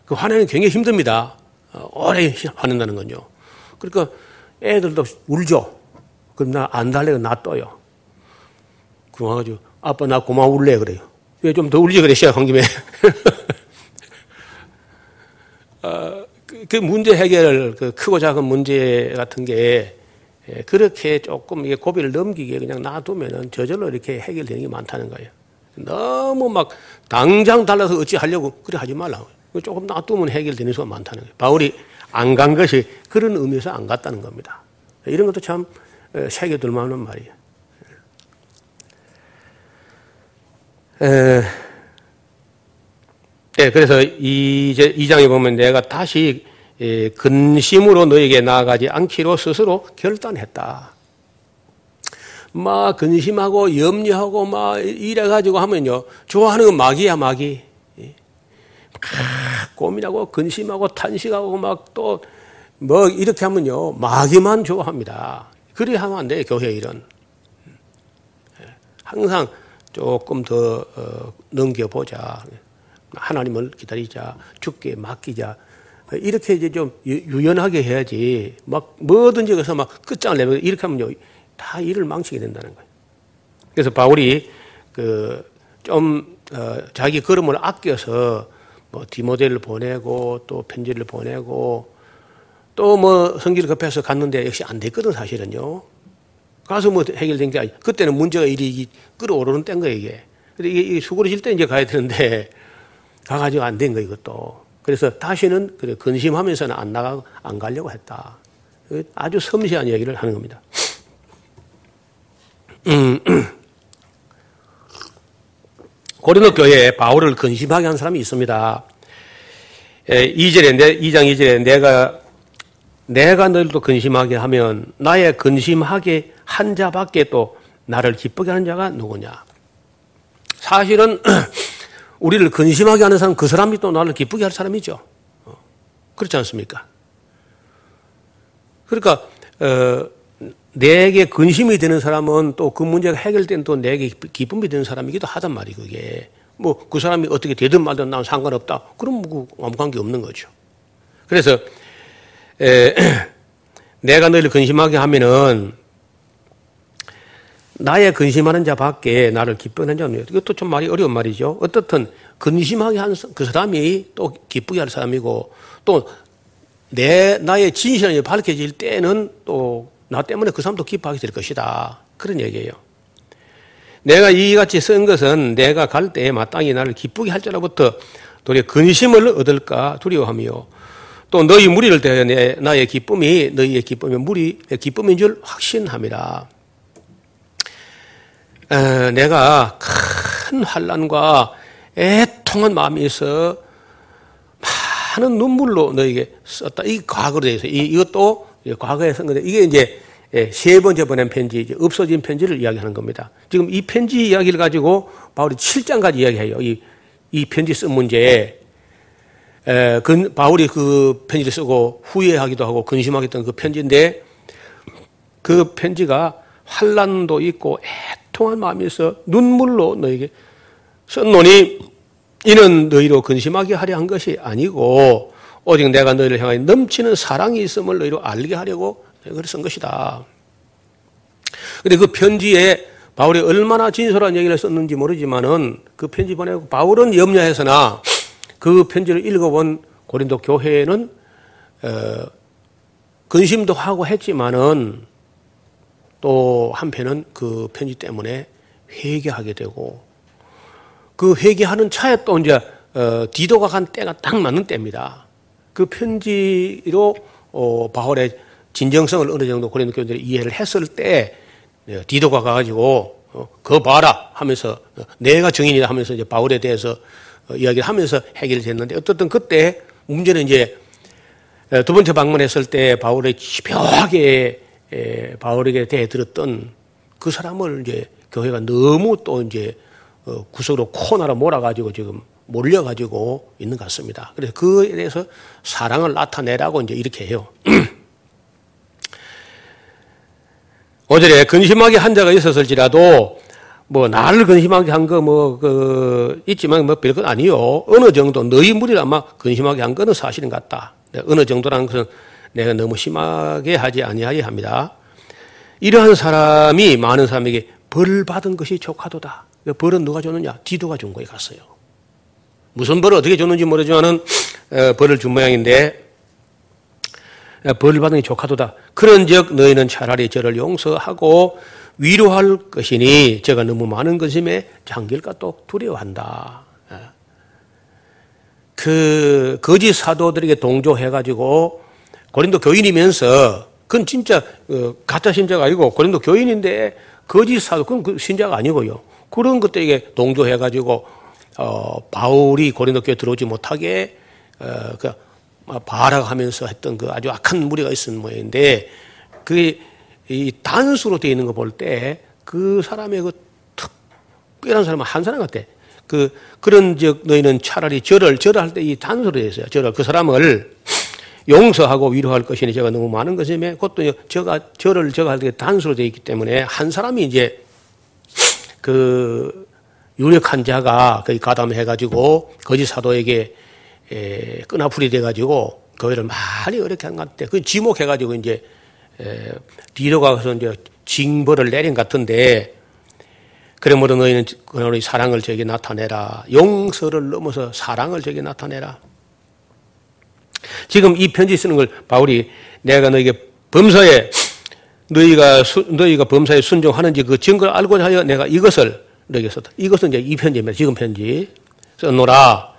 그 화내는 굉장히 힘듭니다. 어, 오래 화낸다는 건요. 그러니까 애들도 울죠. 그럼 나 안 달래고 놔둬요. 그래가지고 아빠 나 고마울래 그래요. 왜 좀 더 울지 그래 시작한 김에. 어, (laughs) 그, 그 문제 해결, 그 크고 작은 문제 같은 게 예, 그렇게 조금 고비를 넘기게 그냥 놔두면은 저절로 이렇게 해결되는 게 많다는 거예요. 너무 막 당장 달라서 어찌 하려고 그래 하지 말라고. 조금 놔두면 해결되는 수가 많다는 거예요. 바울이 안 간 것이 그런 의미에서 안 갔다는 겁니다. 이런 것도 참 어, 새겨둘 만한 말이에요. 에, 네, 그래서 이제 이 장에 보면 내가 다시 예, 근심으로 너에게 나아가지 않기로 스스로 결단했다. 막 근심하고 염려하고 막 이래가지고 하면요. 좋아하는 건 마귀야, 마귀. 예. 막 고민하고 근심하고 탄식하고 막 또 뭐 이렇게 하면요. 마귀만 좋아합니다. 그리 하면 안 돼, 교회 일은. 예. 항상 조금 더 어, 넘겨보자. 하나님을 기다리자. 죽게 맡기자. 이렇게 이제 좀 유연하게 해야지 막 뭐든지 가서 막 끝장을 내면 이렇게 하면요 다 일을 망치게 된다는 거예요. 그래서 바울이 그좀 어, 자기 걸음을 아껴서 뭐 디모델을 보내고 또 편지를 보내고 또 뭐 성기를 급해서 갔는데 역시 안 됐거든 사실은요. 가서 뭐 해결된 게 아니. 그때는 문제가 일이 끌어오르는 때인 거예요 이게. 근데 이게 수그러질 때 이제 가야 되는데 가가지고 안 된 거예요 이것도. 그래서 다시는 근심하면서는 안 나가 안 가려고 했다. 아주 섬세한 이야기를 하는 겁니다. 음, (clears throat) 고린도 교회에 바울을 근심하게 한 사람이 있습니다. 2절에, 예, 2장 2절에 내가, 내가 너희도 근심하게 하면 나의 근심하게 한 자밖에 또 나를 기쁘게 하는 자가 누구냐. 사실은 (clears throat) 우리를 근심하게 하는 사람, 그 사람이 또 나를 기쁘게 할 사람이죠. 어, 그렇지 않습니까? 그러니까, 어, 내게 근심이 되는 사람은 또 그 문제가 해결된 또 내게 기쁨이 되는 사람이기도 하단 말이 그게. 뭐 그 사람이 어떻게 되든 말든 나는 상관없다. 그럼 뭐 아무 관계 없는 거죠. 그래서, 에, (clears throat) 내가 너희를 근심하게 하면은 나의 근심하는 자 밖에 나를 기쁘게 하는 자는 이것도 좀 말이 어려운 말이죠. 어떻든 근심하게 한 그 사람이 또 기쁘게 할 사람이고 또 내 나의 진실이 밝혀질 때는 또 나 때문에 그 사람도 기뻐하게 될 것이다. 그런 얘기예요. 내가 이같이 쓴 것은 내가 갈 때에 마땅히 나를 기쁘게 할 자로부터 도리어 근심을 얻을까 두려워하며 또 너희 무리를 대하여 내, 나의 기쁨이 너희의 기쁨이 무리 기쁨인 줄 확신함이라. 에, 내가 큰 환란과 애통한 마음이 있어 많은 눈물로 너에게 썼다. 이 과거로 대해서 이, 이것도 과거에 쓴 건데 이게 이제 예, 세 번째 보낸 편지, 이제 없어진 편지를 이야기하는 겁니다. 지금 이 편지 이야기를 가지고 바울이 7장까지 이야기해요. 이, 이 편지 쓴 문제에 에, 그, 바울이 그 편지를 쓰고 후회하기도 하고 근심하겠던 그 편지인데 그 편지가 환란도 있고 애통한 마음이 있어 눈물로 너에게 썼노니 이는 너희로 근심하게 하려 한 것이 아니고 오직 내가 너희를 향하여 넘치는 사랑이 있음을 너희로 알게 하려고 그걸 쓴 것이다. 근데 그 편지에 바울이 얼마나 진솔한 얘기를 썼는지 모르지만은 그 편지 보내고 바울은 염려해서나 그 편지를 읽어본 고린도 교회는 어, 근심도 하고 했지만은 또 한편은 그 편지 때문에 회개하게 되고 그 회개하는 차에 또 이제 어, 디도가 간 때가 딱 맞는 때입니다. 그 편지로 어, 바울의 진정성을 어느 정도 고린도 교인들이 이해를 했을 때 어, 디도가 가가지고 어, 그 봐라 하면서 어, 내가 증인이다 하면서 이제 바울에 대해서 어, 이야기를 하면서 해결이 됐는데 어떻든 그때 문제는 이제 어, 두 번째 방문했을 때 바울의 집요하게 에, 바울에게 대해 들었던 그 사람을 이제 교회가 너무 또 이제 어, 구석으로 코너로 몰아가지고 지금 몰려가지고 있는 것 같습니다. 그래서 그에 대해서 사랑을 나타내라고 이제 이렇게 해요. (clears throat) 오절에 근심하게 한 자가 있었을지라도 뭐 나를 근심하게 한 거 뭐 그 있지만 뭐 별것 아니요. 어느 정도 너희 무리를 아마 근심하게 한 거는 사실인 것 같다. 네, 어느 정도라는 것은 내가 너무 심하게 하지 아니하리 합니다. 이러한 사람이 많은 사람에게 벌 받은 것이 조카도다. 그 벌은 누가 줬느냐? 디도가 준 거에 갔어요. 무슨 벌을 어떻게 줬는지 모르지만은 어, 벌을 준 모양인데 어, 벌을 받은 게 조카도다. 그런즉 너희는 차라리 저를 용서하고 위로할 것이니 제가 너무 많은 것임에 장길까 또 두려워한다. 어. 그 거짓 사도들에게 동조해가지고 고린도 교인이면서 그건 진짜 가짜 신자가 아니고 고린도 교인인데 거짓 사도 그건 그 신자가 아니고요. 그런 것들에게 동조해 가지고 어, 바울이 고린도 교회 들어오지 못하게 어, 그 발악하면서 했던 그 아주 악한 무리가 있었는 모양인데 그게 이 단수로 되어 있는 거 볼 때 그 사람의 그 특별한 사람은 한 사람 같아. 그 그런 즉 너희는 차라리 절을 절할 때 이 단수로 되어 있어요. 절을 그 사람을 용서하고 위로할 것이니 제가 너무 많은 것이며 그것도 저가 절을 저가 할 때 단수로 되어 있기 때문에 한 사람이 이제 그 유력한 자가 거의 가담해가지고 거짓 사도에게 에, 끈아풀이 돼가지고 교회를 많이 어렵게 한 것 같아. 그 지목해가지고 이제 에, 뒤로 가서 이제 징벌을 내린 것 같은데 그러므로 너희는 너희 사랑을 저에게 나타내라. 용서를 넘어서 사랑을 저에게 나타내라. 지금 이 편지 쓰는 걸 바울이 내가 너에게 범사에 너희가 수, 너희가 범사에 순종하는지 그 증거를 알고자 하여 내가 이것을 너에게 썼다. 이것은 이제 이 편지입니다. 지금 편지 써놓라.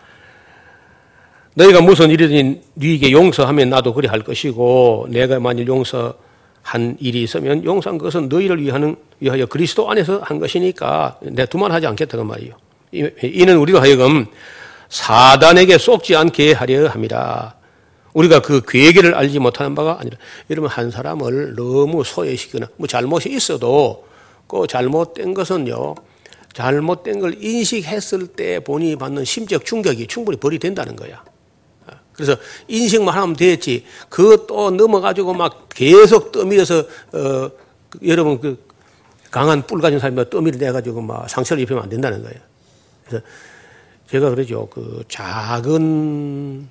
너희가 무슨 일이든 네게 용서하면 나도 그리 할 것이고 내가 만일 용서 한 일이 있으면 용서한 것은 너희를 위하는 위하여 그리스도 안에서 한 것이니까 내 두말하지 않겠다 그 말이요. 이는 우리로 하여금 사단에게 속지 않게 하려 함이라. 우리가 그 괴계를 알지 못하는 바가 아니라 여러분 한 사람을 너무 소외시키거나 뭐 잘못이 있어도 그 잘못된 것은요 잘못된 걸 인식했을 때 본인이 받는 심적 충격이 충분히 벌이 된다는 거야. 그래서 인식만 하면 되지. 그것도 넘어가지고 막 계속 떠밀어서, 어, 그 여러분 그 강한 뿔 가진 사람이 떠밀어 내가지고 막 상처를 입히면 안 된다는 거예요. 그래서 제가 그러죠. 그 작은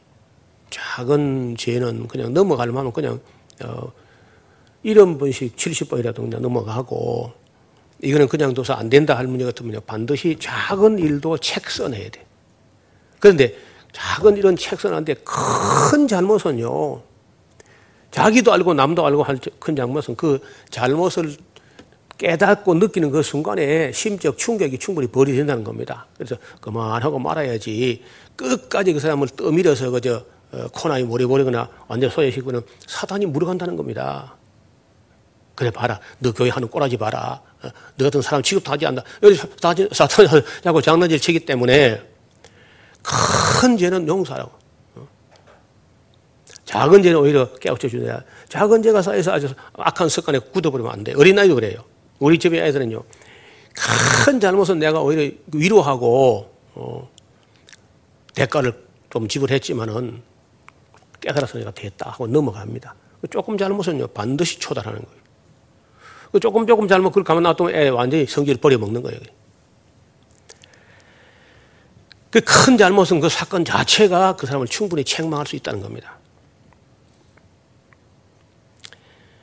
작은 죄는 그냥 넘어갈 만하면 그냥 어, 1원번씩 70번이라도 그냥 넘어가고 이거는 그냥 둬서 안 된다 할 문제 같으면 반드시 작은 일도 책 써내야 돼. 그런데 작은 일은 책 써놨는데 큰 잘못은요. 자기도 알고 남도 알고 할 큰 잘못은 그 잘못을 깨닫고 느끼는 그 순간에 심적 충격이 충분히 벌이된다는 겁니다. 그래서 그만하고 말아야지 끝까지 그 사람을 떠밀어서 그저 어, 코나에 몰아버리거나 완전 소외시키고는 사단이 물어간다는 겁니다. 그래 봐라. 너 교회 하는 꼬라지 봐라. 어, 너 같은 사람 취급도 하지 않는다. 여기 사단이 자꾸 장난질 치기 때문에 큰 죄는 용서하라고. 어? 작은 죄는 오히려 깨우쳐 주냐. 작은 죄가 쌓여서 아주 악한 습관에 굳어버리면 안 돼. 어린아이도 그래요. 우리 집의 아이들은요. 큰 잘못은 내가 오히려 위로하고, 어, 대가를 좀 지불했지만은 깨달아서 내가 됐다 하고 넘어갑니다. 조금 잘못은요, 반드시 초달하는 거예요. 그 조금 조금 잘못 그렇게 하면 놔두면 애 완전히 성질을 버려먹는 거예요. 그 큰 잘못은 그 사건 자체가 그 사람을 충분히 책망할 수 있다는 겁니다.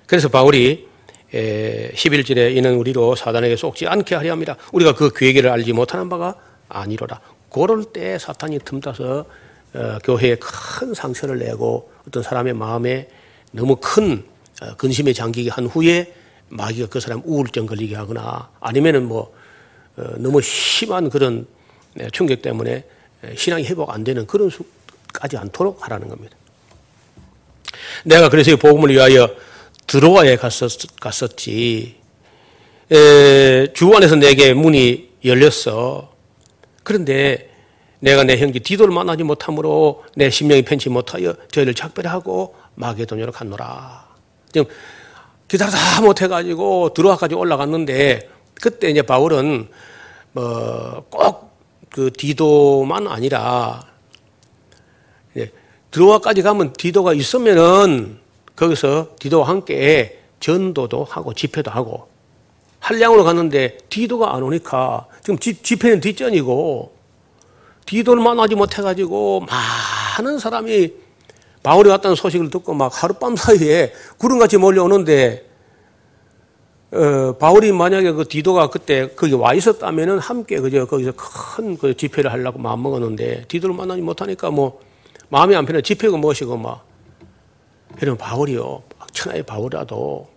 그래서 바울이 11절에 이는 우리로 사단에게 속지 않게 하려 합니다. 우리가 그 계획을 알지 못하는 바가 아니로라. 그럴 때 사탄이 틈타서 어, 교회에 큰 상처를 내고 어떤 사람의 마음에 너무 큰 어, 근심에 잠기게 한 후에 마귀가 그 사람 우울증 걸리게 하거나 아니면은 뭐 어, 너무 심한 그런 네, 충격 때문에 신앙이 회복 안 되는 그런 수까지 않도록 하라는 겁니다. 내가 그래서 이 복음을 위하여 드로아에 갔었, 갔었지. 에, 주 안에서 내게 문이 열렸어. 그런데 내가 내 형제 디도를 만나지 못하므로 내 심령이 편치 못하여 저희를 작별하고 마게도녀로 갔노라. 지금 기다리다 못해가지고 드로아까지 올라갔는데 그때 이제 바울은 뭐 꼭 그 디도만 아니라 드로아까지 가면 디도가 있으면은 거기서 디도와 함께 전도도 하고 집회도 하고 한량으로 갔는데 디도가 안 오니까 지금 집회는 뒷전이고 디도를 만나지 못해가지고 많은 사람이 바울이 왔다는 소식을 듣고 막 하룻밤 사이에 구름같이 몰려오는데 어, 바울이 만약에 그 디도가 그때 거기 와 있었다면은 함께 그저 거기서 큰 그 집회를 하려고 마음 먹었는데 디도를 만나지 못하니까 뭐 마음이 안 편해. 집회고 무엇이고 막. 이런 바울이요. 천하의 바울이라도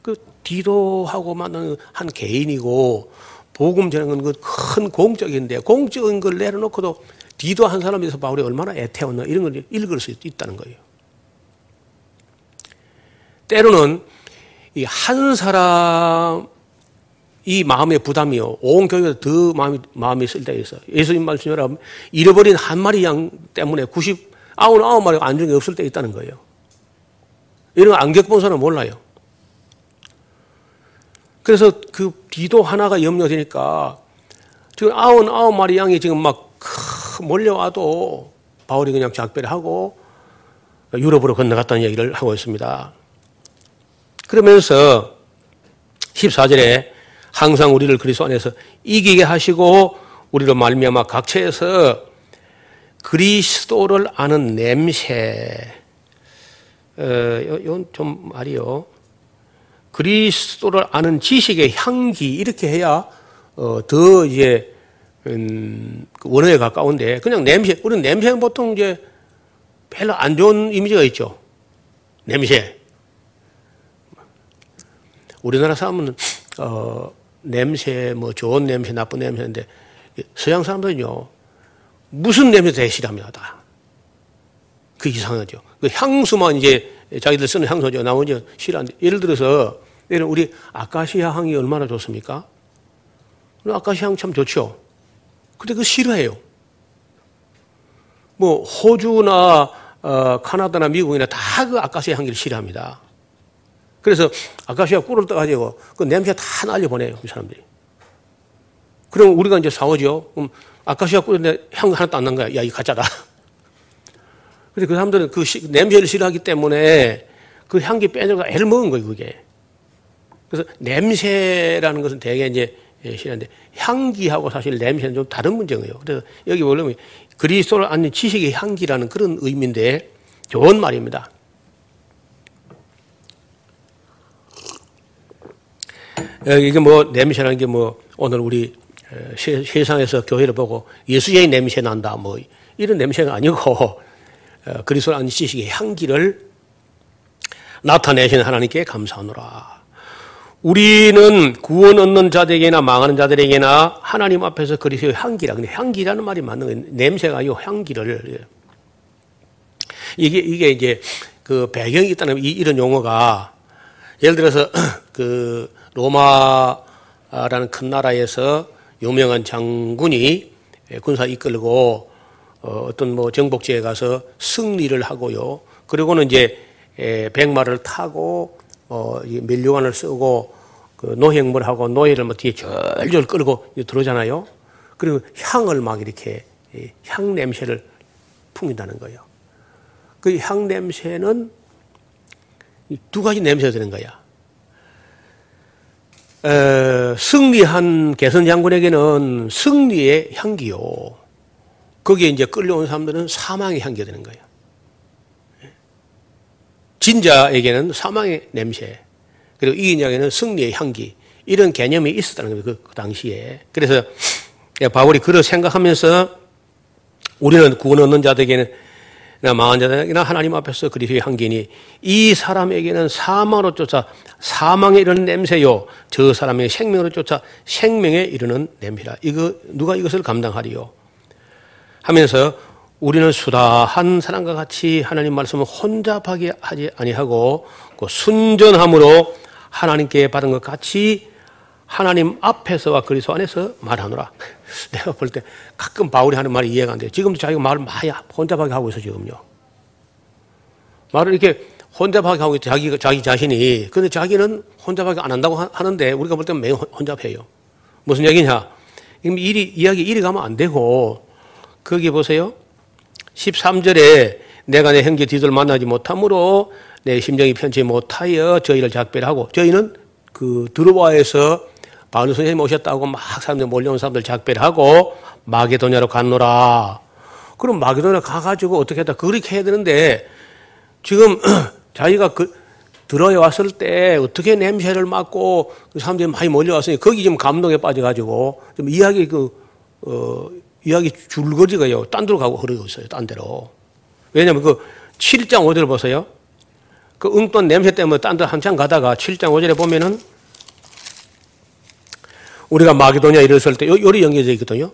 그 디도하고 만난 한 개인이고 복음 전하는 건큰 공적인데 공적인 걸 내려놓고도 디도 한 사람에서 바울이 얼마나 애태웠나 이런 걸 읽을 수 있다는 거예요. 때로는 이 한 사람 이 마음의 부담이요. 온 교회가 더 마음이, 마음이 쓸 때가 있어. 예수님 말씀처럼 잃어버린 한 마리 양 때문에 99마리가 안중에 없을 때 있다는 거예요. 이런 안 겪어본 사람은 몰라요. 그래서 그 비도 하나가 염려되니까 지금 아흔 아홉 마리 양이 지금 막 몰려와도 바울이 그냥 작별을 하고 유럽으로 건너갔다는 얘기를 하고 있습니다. 그러면서 14절에 항상 우리를 그리스도 안에서 이기게 하시고 우리로 말미암아 각처에서 그리스도를 아는 냄새 어, 이건 좀 말이요. 그리스도를 아는 지식의 향기 이렇게 해야 어, 더 이제 음, 그 원어에 가까운데 그냥 냄새 우리는 냄새는 보통 이제 별로 안 좋은 이미지가 있죠. 냄새. 우리나라 사람은 어, 냄새 뭐 좋은 냄새 나쁜 냄새인데 서양 사람들은요 무슨 냄새 대 싫어합니다 다. 그 이상하죠. 그 향수만 이제 자기들 쓰는 향수죠. 나머지 싫어하는데 예를 들어서 예를 우리 아카시아 향이 얼마나 좋습니까? 아카시아 향 참 좋죠. 근데 그 싫어해요. 뭐 호주나 어, 카나다나 미국이나 다 그 아카시아 향기를 싫어합니다. 그래서 아카시아 꿀을 떠가지고 그 냄새 다 날려보내요, 그 사람들이. 그럼 우리가 이제 사오죠. 그럼 아카시아 꿀인데 향 하나도 안 난 거야. 야, 이 가짜다. 근데 그 사람들은 그 시, 냄새를 싫어하기 때문에 그 향기 빼내가 애를 먹은 거예요, 그게. 그래서 냄새라는 것은 대개 이제 예, 싫어하는데 향기하고 사실 냄새는 좀 다른 문제예요. 그래서 여기 보려면 그리스도를 아는 지식의 향기라는 그런 의미인데 좋은 말입니다. 어, 이게 뭐 냄새라는 게 뭐 오늘 우리 어, 세상에서 교회를 보고 예수의 냄새 난다 뭐 이런 냄새가 아니고 어, 그리스도 안 지식의 향기를 나타내신 하나님께 감사하노라. 우리는 구원 얻는 자들에게나 망하는 자들에게나 하나님 앞에서 그리스도의 향기라. 근데 향기라는 말이 맞는 거예요. 냄새가 아니고 향기를. 예. 이게, 이게 이제 그 배경이 있다는 이런 용어가 예를 들어서 (clears throat) 그 로마라는 큰 나라에서 유명한 장군이 군사 이끌고 어, 어떤 뭐 정복지에 가서 승리를 하고요. 그리고는 이제 백마를 타고 어, 멸류관을 쓰고 그 노행물 하고 노예를 뭐 뒤에 절절 끌고 들어오잖아요. 그리고 향을 막 이렇게 향 냄새를 풍긴다는 거예요. 그 향 냄새는 두 가지 냄새가 되는 거야. 에, 승리한 개선 장군에게는 승리의 향기요. 거기에 이제 끌려온 사람들은 사망의 향기가 되는 거예요. 진자에게는 사망의 냄새, 그리고 이긴 자에게는 승리의 향기, 이런 개념이 있었다는 거예요. 그, 그 당시에. 그래서 바울이 그를 생각하면서 우리는 구원 얻는 자들에게는 망한 자들에게는 하나님 앞에서 그리스도의 향기니 이 사람에게는 사망으로 쫓아 사망에 이르는 냄새요 저 사람의 생명으로 쫓아 생명에 이르는 냄새라 이거 누가 이것을 감당하리요 하면서 우리는 수다한 사람과 같이 하나님 말씀을 혼잡하게 하지 아니하고 그 순전함으로 하나님께 받은 것 같이 하나님 앞에서와 그리스도 안에서 말하노라. (laughs) 내가 볼 때 가끔 바울이 하는 말이 이해가 안 돼요. 지금도 자기가 말을 많이 혼잡하게 하고 있어 지금요. 말을 이렇게 혼잡하게 하고 있어 자기 자기 자신이. 근데 자기는 혼잡하게 안 한다고 하는데 우리가 볼 때는 매우 혼잡해요. 무슨 얘기냐? 일이 이야기 이리 가면 안 되고 거기 보세요. 13절에 내가 내 형제 뒤들 만나지 못하므로 내 심정이 편치 못하여 저희를 작별하고 저희는 그 드로바에서 바울 선생님 오셨다고 막 사람들 몰려온 사람들 작별하고 마게도냐로 갔노라. 그럼 마게도냐 가가지고 어떻게 했다 그렇게 해야 되는데 지금 (clears throat) 자기가 그 들어에 왔을 때 어떻게 냄새를 맡고 그 사람들이 많이 몰려왔으니 거기 지금 감동에 빠져가지고 좀 이야기 그, 어, 이야기 줄거리가요. 딴 데로 가고 흐르고 있어요. 딴 데로. 왜냐하면 그 7장 5절 보세요. 그 웅돈 냄새 때문에 딴 데 한참 가다가 7장 5절에 보면은 우리가 마게도냐 이랬을 때 요리 연결되어 있거든요.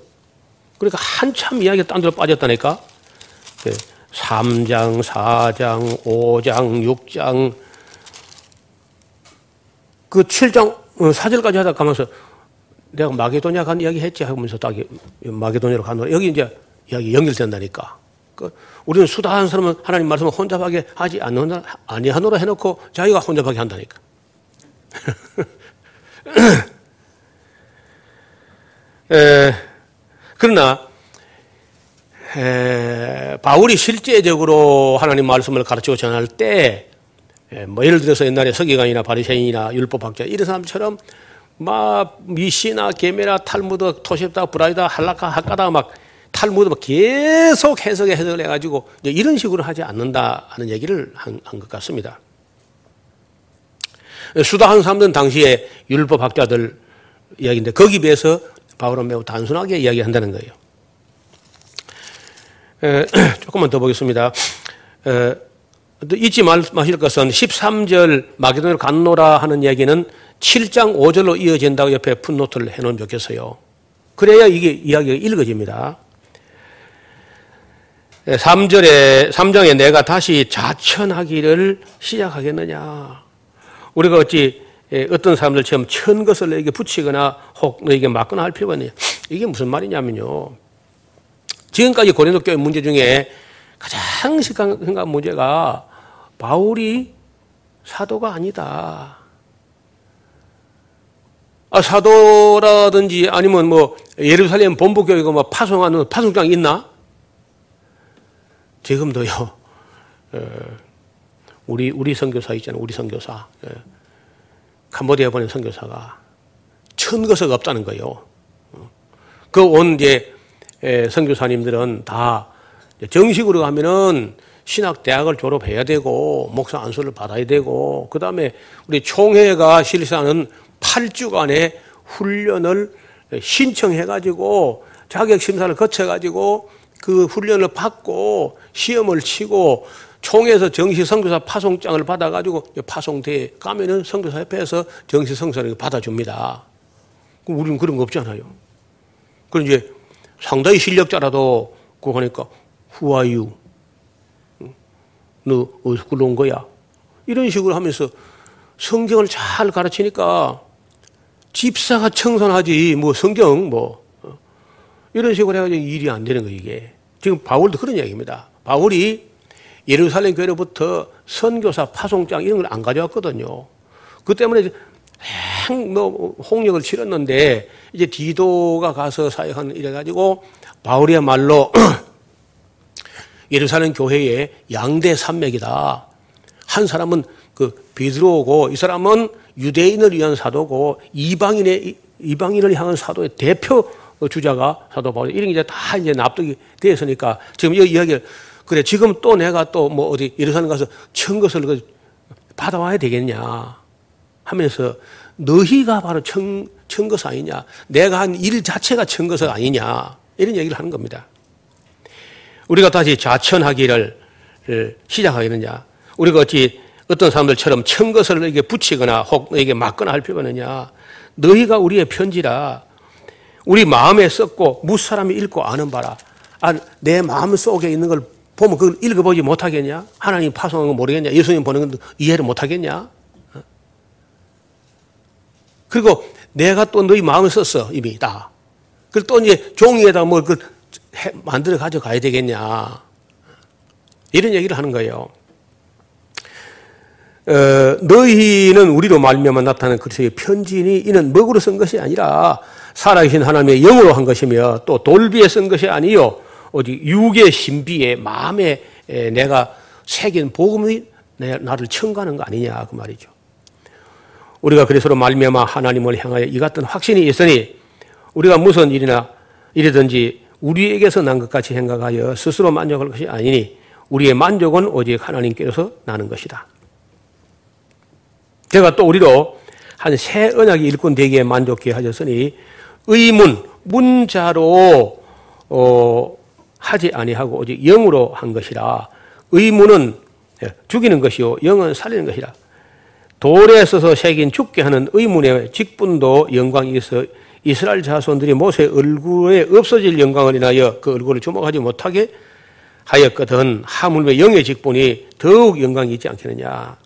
그러니까 한참 이야기가 딴 데로 빠졌다니까. 3장, 4장, 5장, 6장, 그 7장, 4절까지 하다 가면서 내가 마게도냐 간 이야기 했지 하면서 딱 마게도냐로 가노라. 여기 이제 이야기 연결된다니까. 그 우리는 수다한 사람은 하나님 말씀을 혼잡하게 하지 않는 아니하노라 해놓고 자기가 혼잡하게 한다니까. (laughs) 에, 그러나 에, 바울이 실제적으로 하나님 말씀을 가르치고 전할 때, 에, 뭐 예를 들어서 옛날에 서기관이나 바리새인이나 율법학자 이런 사람처럼 막 미시나 게메나 탈무드 토셉다 브라이다 할라카 하까다 막 탈무드 막 계속 해석에 해석을 해가지고 이런 식으로 하지 않는다 하는 얘기를 한 것 같습니다. 수다한 사람들은 당시에 율법학자들 이야기인데 거기 비해서 바울은 매우 단순하게 이야기한다는 거예요. 에, (clears throat) 조금만 더 보겠습니다. 에, 잊지 마실 것은 13절 마게도냐로 갔노라 하는 얘기는 7장 5절로 이어진다고 옆에 풋노트를 해놓으면 좋겠어요. 그래야 이게 이야기가 읽어집니다. 3절에, 3장에 내가 다시 자천하기를 시작하겠느냐. 우리가 어찌 어떤 사람들처럼 천 것을 너에게 붙이거나 혹 너에게 맞거나 할 필요가 있느냐. 이게 무슨 말이냐면요. 지금까지 고린도 교회 문제 중에 가장 심각한 문제가 바울이 사도가 아니다. 아, 사도라든지 아니면 뭐 예루살렘 본부교회가 뭐 파송하는 파송장 있나? 지금도요. (laughs) 우리 우리 선교사 있잖아요. 우리 선교사. 캄보디아 보낸 선교사가 천거석 없다는 거예요. 그 온 이제 선교사님들은 다 정식으로 가면은 신학 대학을 졸업해야 되고 목사 안수를 받아야 되고 그 다음에 우리 총회가 실시하는 8주간의 훈련을 신청해 가지고 자격 심사를 거쳐 가지고 그 훈련을 받고 시험을 치고 총회에서 정시 선교사 파송장을 받아 가지고 파송대에 가면은 선교사 협회에서 정시 성사를 받아줍니다. 그럼 우리는 그런 거 없잖아요. 그럼 이제 상당히 실력자라도 그거 하니까 you? 너 어디서 굴러온 거야? 이런 식으로 하면서 성경을 잘 가르치니까 집사가 청산하지 뭐 성경 뭐 어, 이런 식으로 해가지고 일이 안 되는 거 이게 지금 바울도 그런 이야기입니다. 바울이 예루살렘 교회로부터 선교사 파송장 이런 걸 안 가져왔거든요. 그 때문에 뭐 홍역을 치렀는데 이제 디도가 가서 사역하는 이래 가지고 바울이야말로 (clears throat) 예루살렘 교회의 양대 산맥이다. 한 사람은 그 베드로고 이 사람은 유대인을 위한 사도고 이방인의 이방인을 향한 사도의 대표 주자가 사도 바울 이런 게 이제 다 이제 납득이 되었으니까 지금 이 이야기를 그래 지금 또 내가 또 뭐 어디 예루살렘 가서 천 것을 그 받아와야 되겠냐 하면서 너희가 바로 천, 천것 아니냐 내가 한 일 자체가 천것 아니냐 이런 얘기를 하는 겁니다. 우리가 다시 자천하기를 시작하겠느냐? 우리가 어찌 어떤 사람들처럼 천 것을 너에게 붙이거나 혹 너에게 맞거나 할 필요가 있느냐? 너희가 우리의 편지라 우리 마음에 썼고 무사람이 읽고 아는 바라. 아, 내 마음 속에 있는 걸 보면 그걸 읽어보지 못하겠냐? 하나님 파송한 거 모르겠냐? 예수님 보는 건 이해를 못하겠냐? 어? 그리고 내가 또 너희 마음을 썼어, 이미 다. 그리고 또 이제 종이에다 뭘그 만들어 가져가야 되겠냐. 이런 얘기를 하는 거예요. 어, 너희는 우리로 말미암아 나타나는 그리스도의 편지니 이는 먹으로 쓴 것이 아니라 살아계신 하나님의 영으로 한 것이며 또 돌비에 쓴 것이 아니요 오직 육의 신비에 마음에 내가 새긴 복음이 나를 청가하는 거 아니냐 그 말이죠. 우리가 그리스도로 말미암아 하나님을 향하여 이 같은 확신이 있으니 우리가 무슨 일이나 이러든지 우리에게서 난 것 같이 생각하여 스스로 만족할 것이 아니니 우리의 만족은 오직 하나님께서 나는 것이다. 제가 또 우리로 한 새 언약이 일꾼 되기에 만족해 하셨으니 의문 문자로 어, 하지 아니하고 오직 영으로 한 것이라 의무는 예, 죽이는 것이요 영은 살리는 것이라. 돌에 서서 새긴 죽게 하는 의문의 직분도 영광이 있어 이스라엘 자손들이 모세 얼굴에 없어질 영광을 인하여 그 얼굴을 주목하지 못하게 하였거든 하물며 영의 직분이 더욱 영광이 있지 않겠느냐.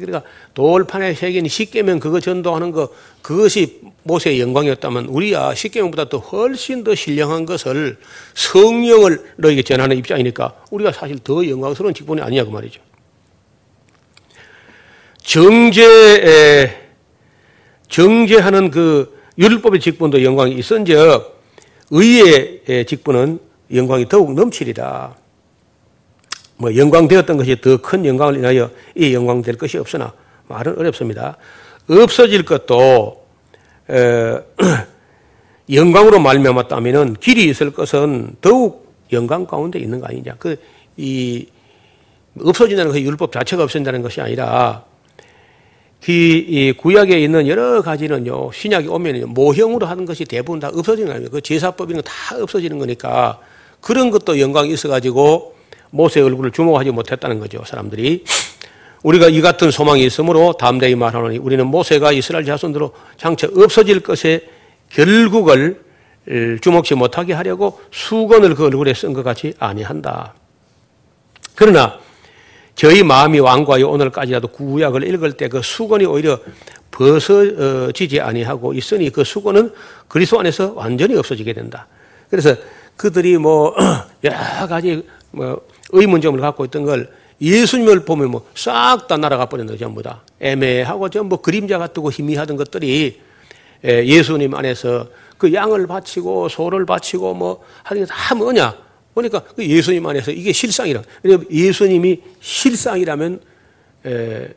그러니까 돌판에 새긴 십계명 그거 전도하는 거 그것이 모세의 영광이었다면 우리야 십계명보다 더 훨씬 더 신령한 것을 성령을 너에게 전하는 입장이니까 우리가 사실 더 영광스러운 직분이 아니냐고 말이죠. 정제 정제하는 그 율법의 직분도 영광이 있은즉 의의 직분은 영광이 더욱 넘치리라. 뭐 영광되었던 것이 더 큰 영광을 인하여 이 영광될 것이 없으나 말은 어렵습니다. 없어질 것도 에, (clears throat) 영광으로 말미암았다면은 길이 있을 것은 더욱 영광 가운데 있는 거 아니냐. 그 이 없어진다는 것이 율법 자체가 없어진다는 것이 아니라 이 구약에 있는 여러 가지는요 신약이 오면 모형으로 하는 것이 대부분 다 없어지는 거예요. 그 제사법 이런 거다 없어지는 거니까 그런 것도 영광이 있어가지고 모세 얼굴을 주목하지 못했다는 거죠, 사람들이. 우리가 이 같은 소망이 있으므로 담대히 말하노니 우리는 모세가 이스라엘 자손들로 장차 없어질 것에 결국을 주목지 못하게 하려고 수건을 그 얼굴에 쓴 것 같이 아니한다. 그러나 저희 마음이 왕과요 오늘까지라도 구약을 읽을 때 그 수건이 오히려 벗어지지 아니하고 있으니 그 수건은 그리스도 안에서 완전히 없어지게 된다. 그래서 그들이 뭐 (clears throat) 여러 가지 뭐 의문점을 갖고 있던 걸 예수님을 보면 뭐 싹 다 날아가 버린다 전부 다. 애매하고 전부 그림자 같고 희미하던 것들이 예수님 안에서 그 양을 바치고 소를 바치고 뭐 하는 게 다 뭐냐? 보니까 그 예수님 안에서 이게 실상이라. 예수님이 실상이라면 에,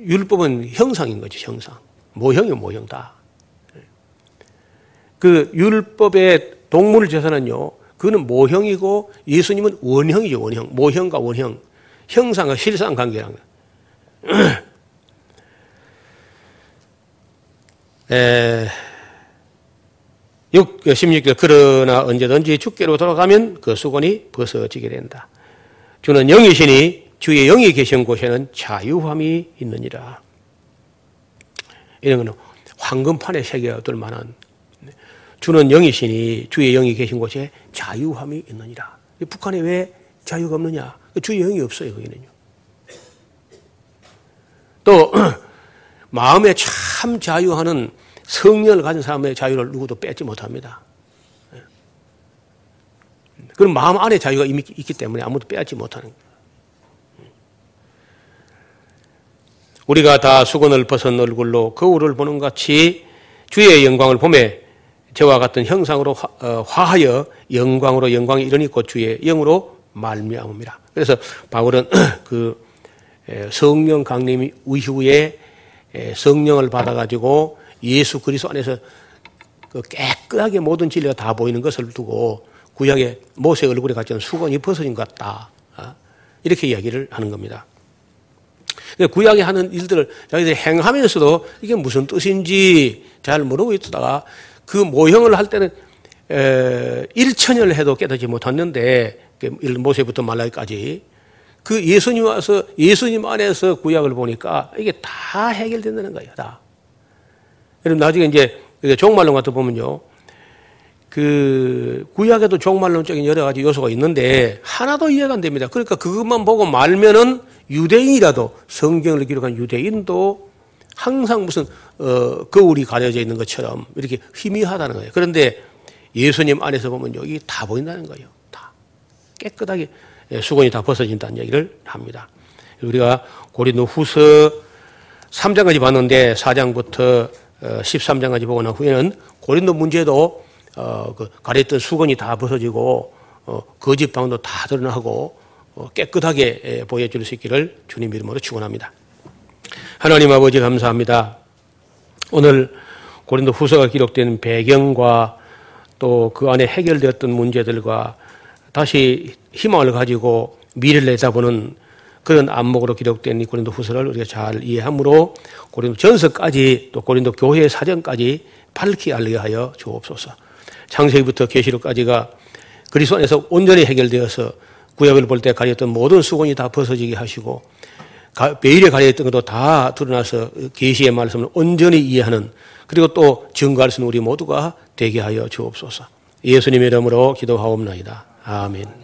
율법은 형상인 거죠 형상. 모형이 모형 다. 그 율법의 동물 제사는요 그거는 모형이고 예수님은 원형이죠, 원형. 모형과 원형. 형상과 실상 관계라는 거예요. (clears throat) 에, 6, 16절. 그러나 언제든지 주께로 돌아가면 그 수건이 벗어지게 된다. 주는 영이시니 주의 영이 계신 곳에는 자유함이 있느니라. 이런 거는 황금판에 새겨둘 만한 주는 영이시니 주의 영이 계신 곳에 자유함이 있느니라. 북한에 왜 자유가 없느냐? 주의 영이 없어요, 거기는요. 또, (clears throat) 마음에 참 자유하는 성령을 가진 사람의 자유를 누구도 뺏지 못합니다. 그럼 마음 안에 자유가 이미 있기 때문에 아무도 빼앗지 못하는 거예요. 우리가 다 수건을 벗은 얼굴로 거울을 보는 같이 주의 영광을 보매 저와 같은 형상으로 어, 화하여 영광으로 영광이 이르니 곧 주의 영으로 말미암음이라. 그래서 바울은 (clears throat) 그 성령 강림 이후에 성령을 받아가지고 예수 그리스도 안에서 그 깨끗하게 모든 진리가 다 보이는 것을 두고 구약의 모세 얼굴에 같이 수건이 벗어진 것 같다. 어? 이렇게 이야기를 하는 겁니다. 구약에 하는 일들을 자기들이 행하면서도 이게 무슨 뜻인지 잘 모르고 있다가 그 모형을 할 때는 에, 1천년을 해도 깨닫지 못했는데 그 모세부터 말라기까지 그 예수님 와서 예수님 안에서 구약을 보니까 이게 다 해결된다는 거예요. 다. 그럼 나중에 이제 종말론 같은 보면요. 그 구약에도 종말론적인 여러 가지 요소가 있는데 하나도 이해가 안 됩니다. 그러니까 그것만 보고 말면은 유대인이라도 성경을 기록한 유대인도 항상 무슨 어, 거울이 가려져 있는 것처럼 이렇게 희미하다는 거예요. 그런데 예수님 안에서 보면 여기 다 보인다는 거예요. 다 깨끗하게 예, 수건이 다 벗어진다는 얘기를 합니다. 우리가 고린도 후서 3장까지 봤는데 4장부터 13장까지 어, 보고 난 후에는 고린도 문제도 어, 그 가렸던 수건이 다 벗어지고 어, 거짓 방도 다 드러나고 어, 깨끗하게 예, 보여줄 수 있기를 주님 이름으로 축원합니다. 하나님 아버지 감사합니다. 오늘 고린도 후서가 기록된 배경과 또 그 안에 해결되었던 문제들과 다시 희망을 가지고 미래를 내다보는 그런 안목으로 기록된 이 고린도 후서를 우리가 잘 이해함으로 고린도 전서까지 또 고린도 교회 사정까지 밝히 알게 하여 주옵소서. 창세기부터 계시록까지가 그리스도 안에서 온전히 해결되어서 구약을 볼 때 가렸던 모든 수건이 다 벗어지게 하시고 가- 베일에 가려있던 것도 다 드러나서 계시의 말씀을 온전히 이해하는 그리고 또 증거할 수 있는 우리 모두가 되게 하여 주옵소서. 예수님의 이름으로 기도하옵나이다. 아멘.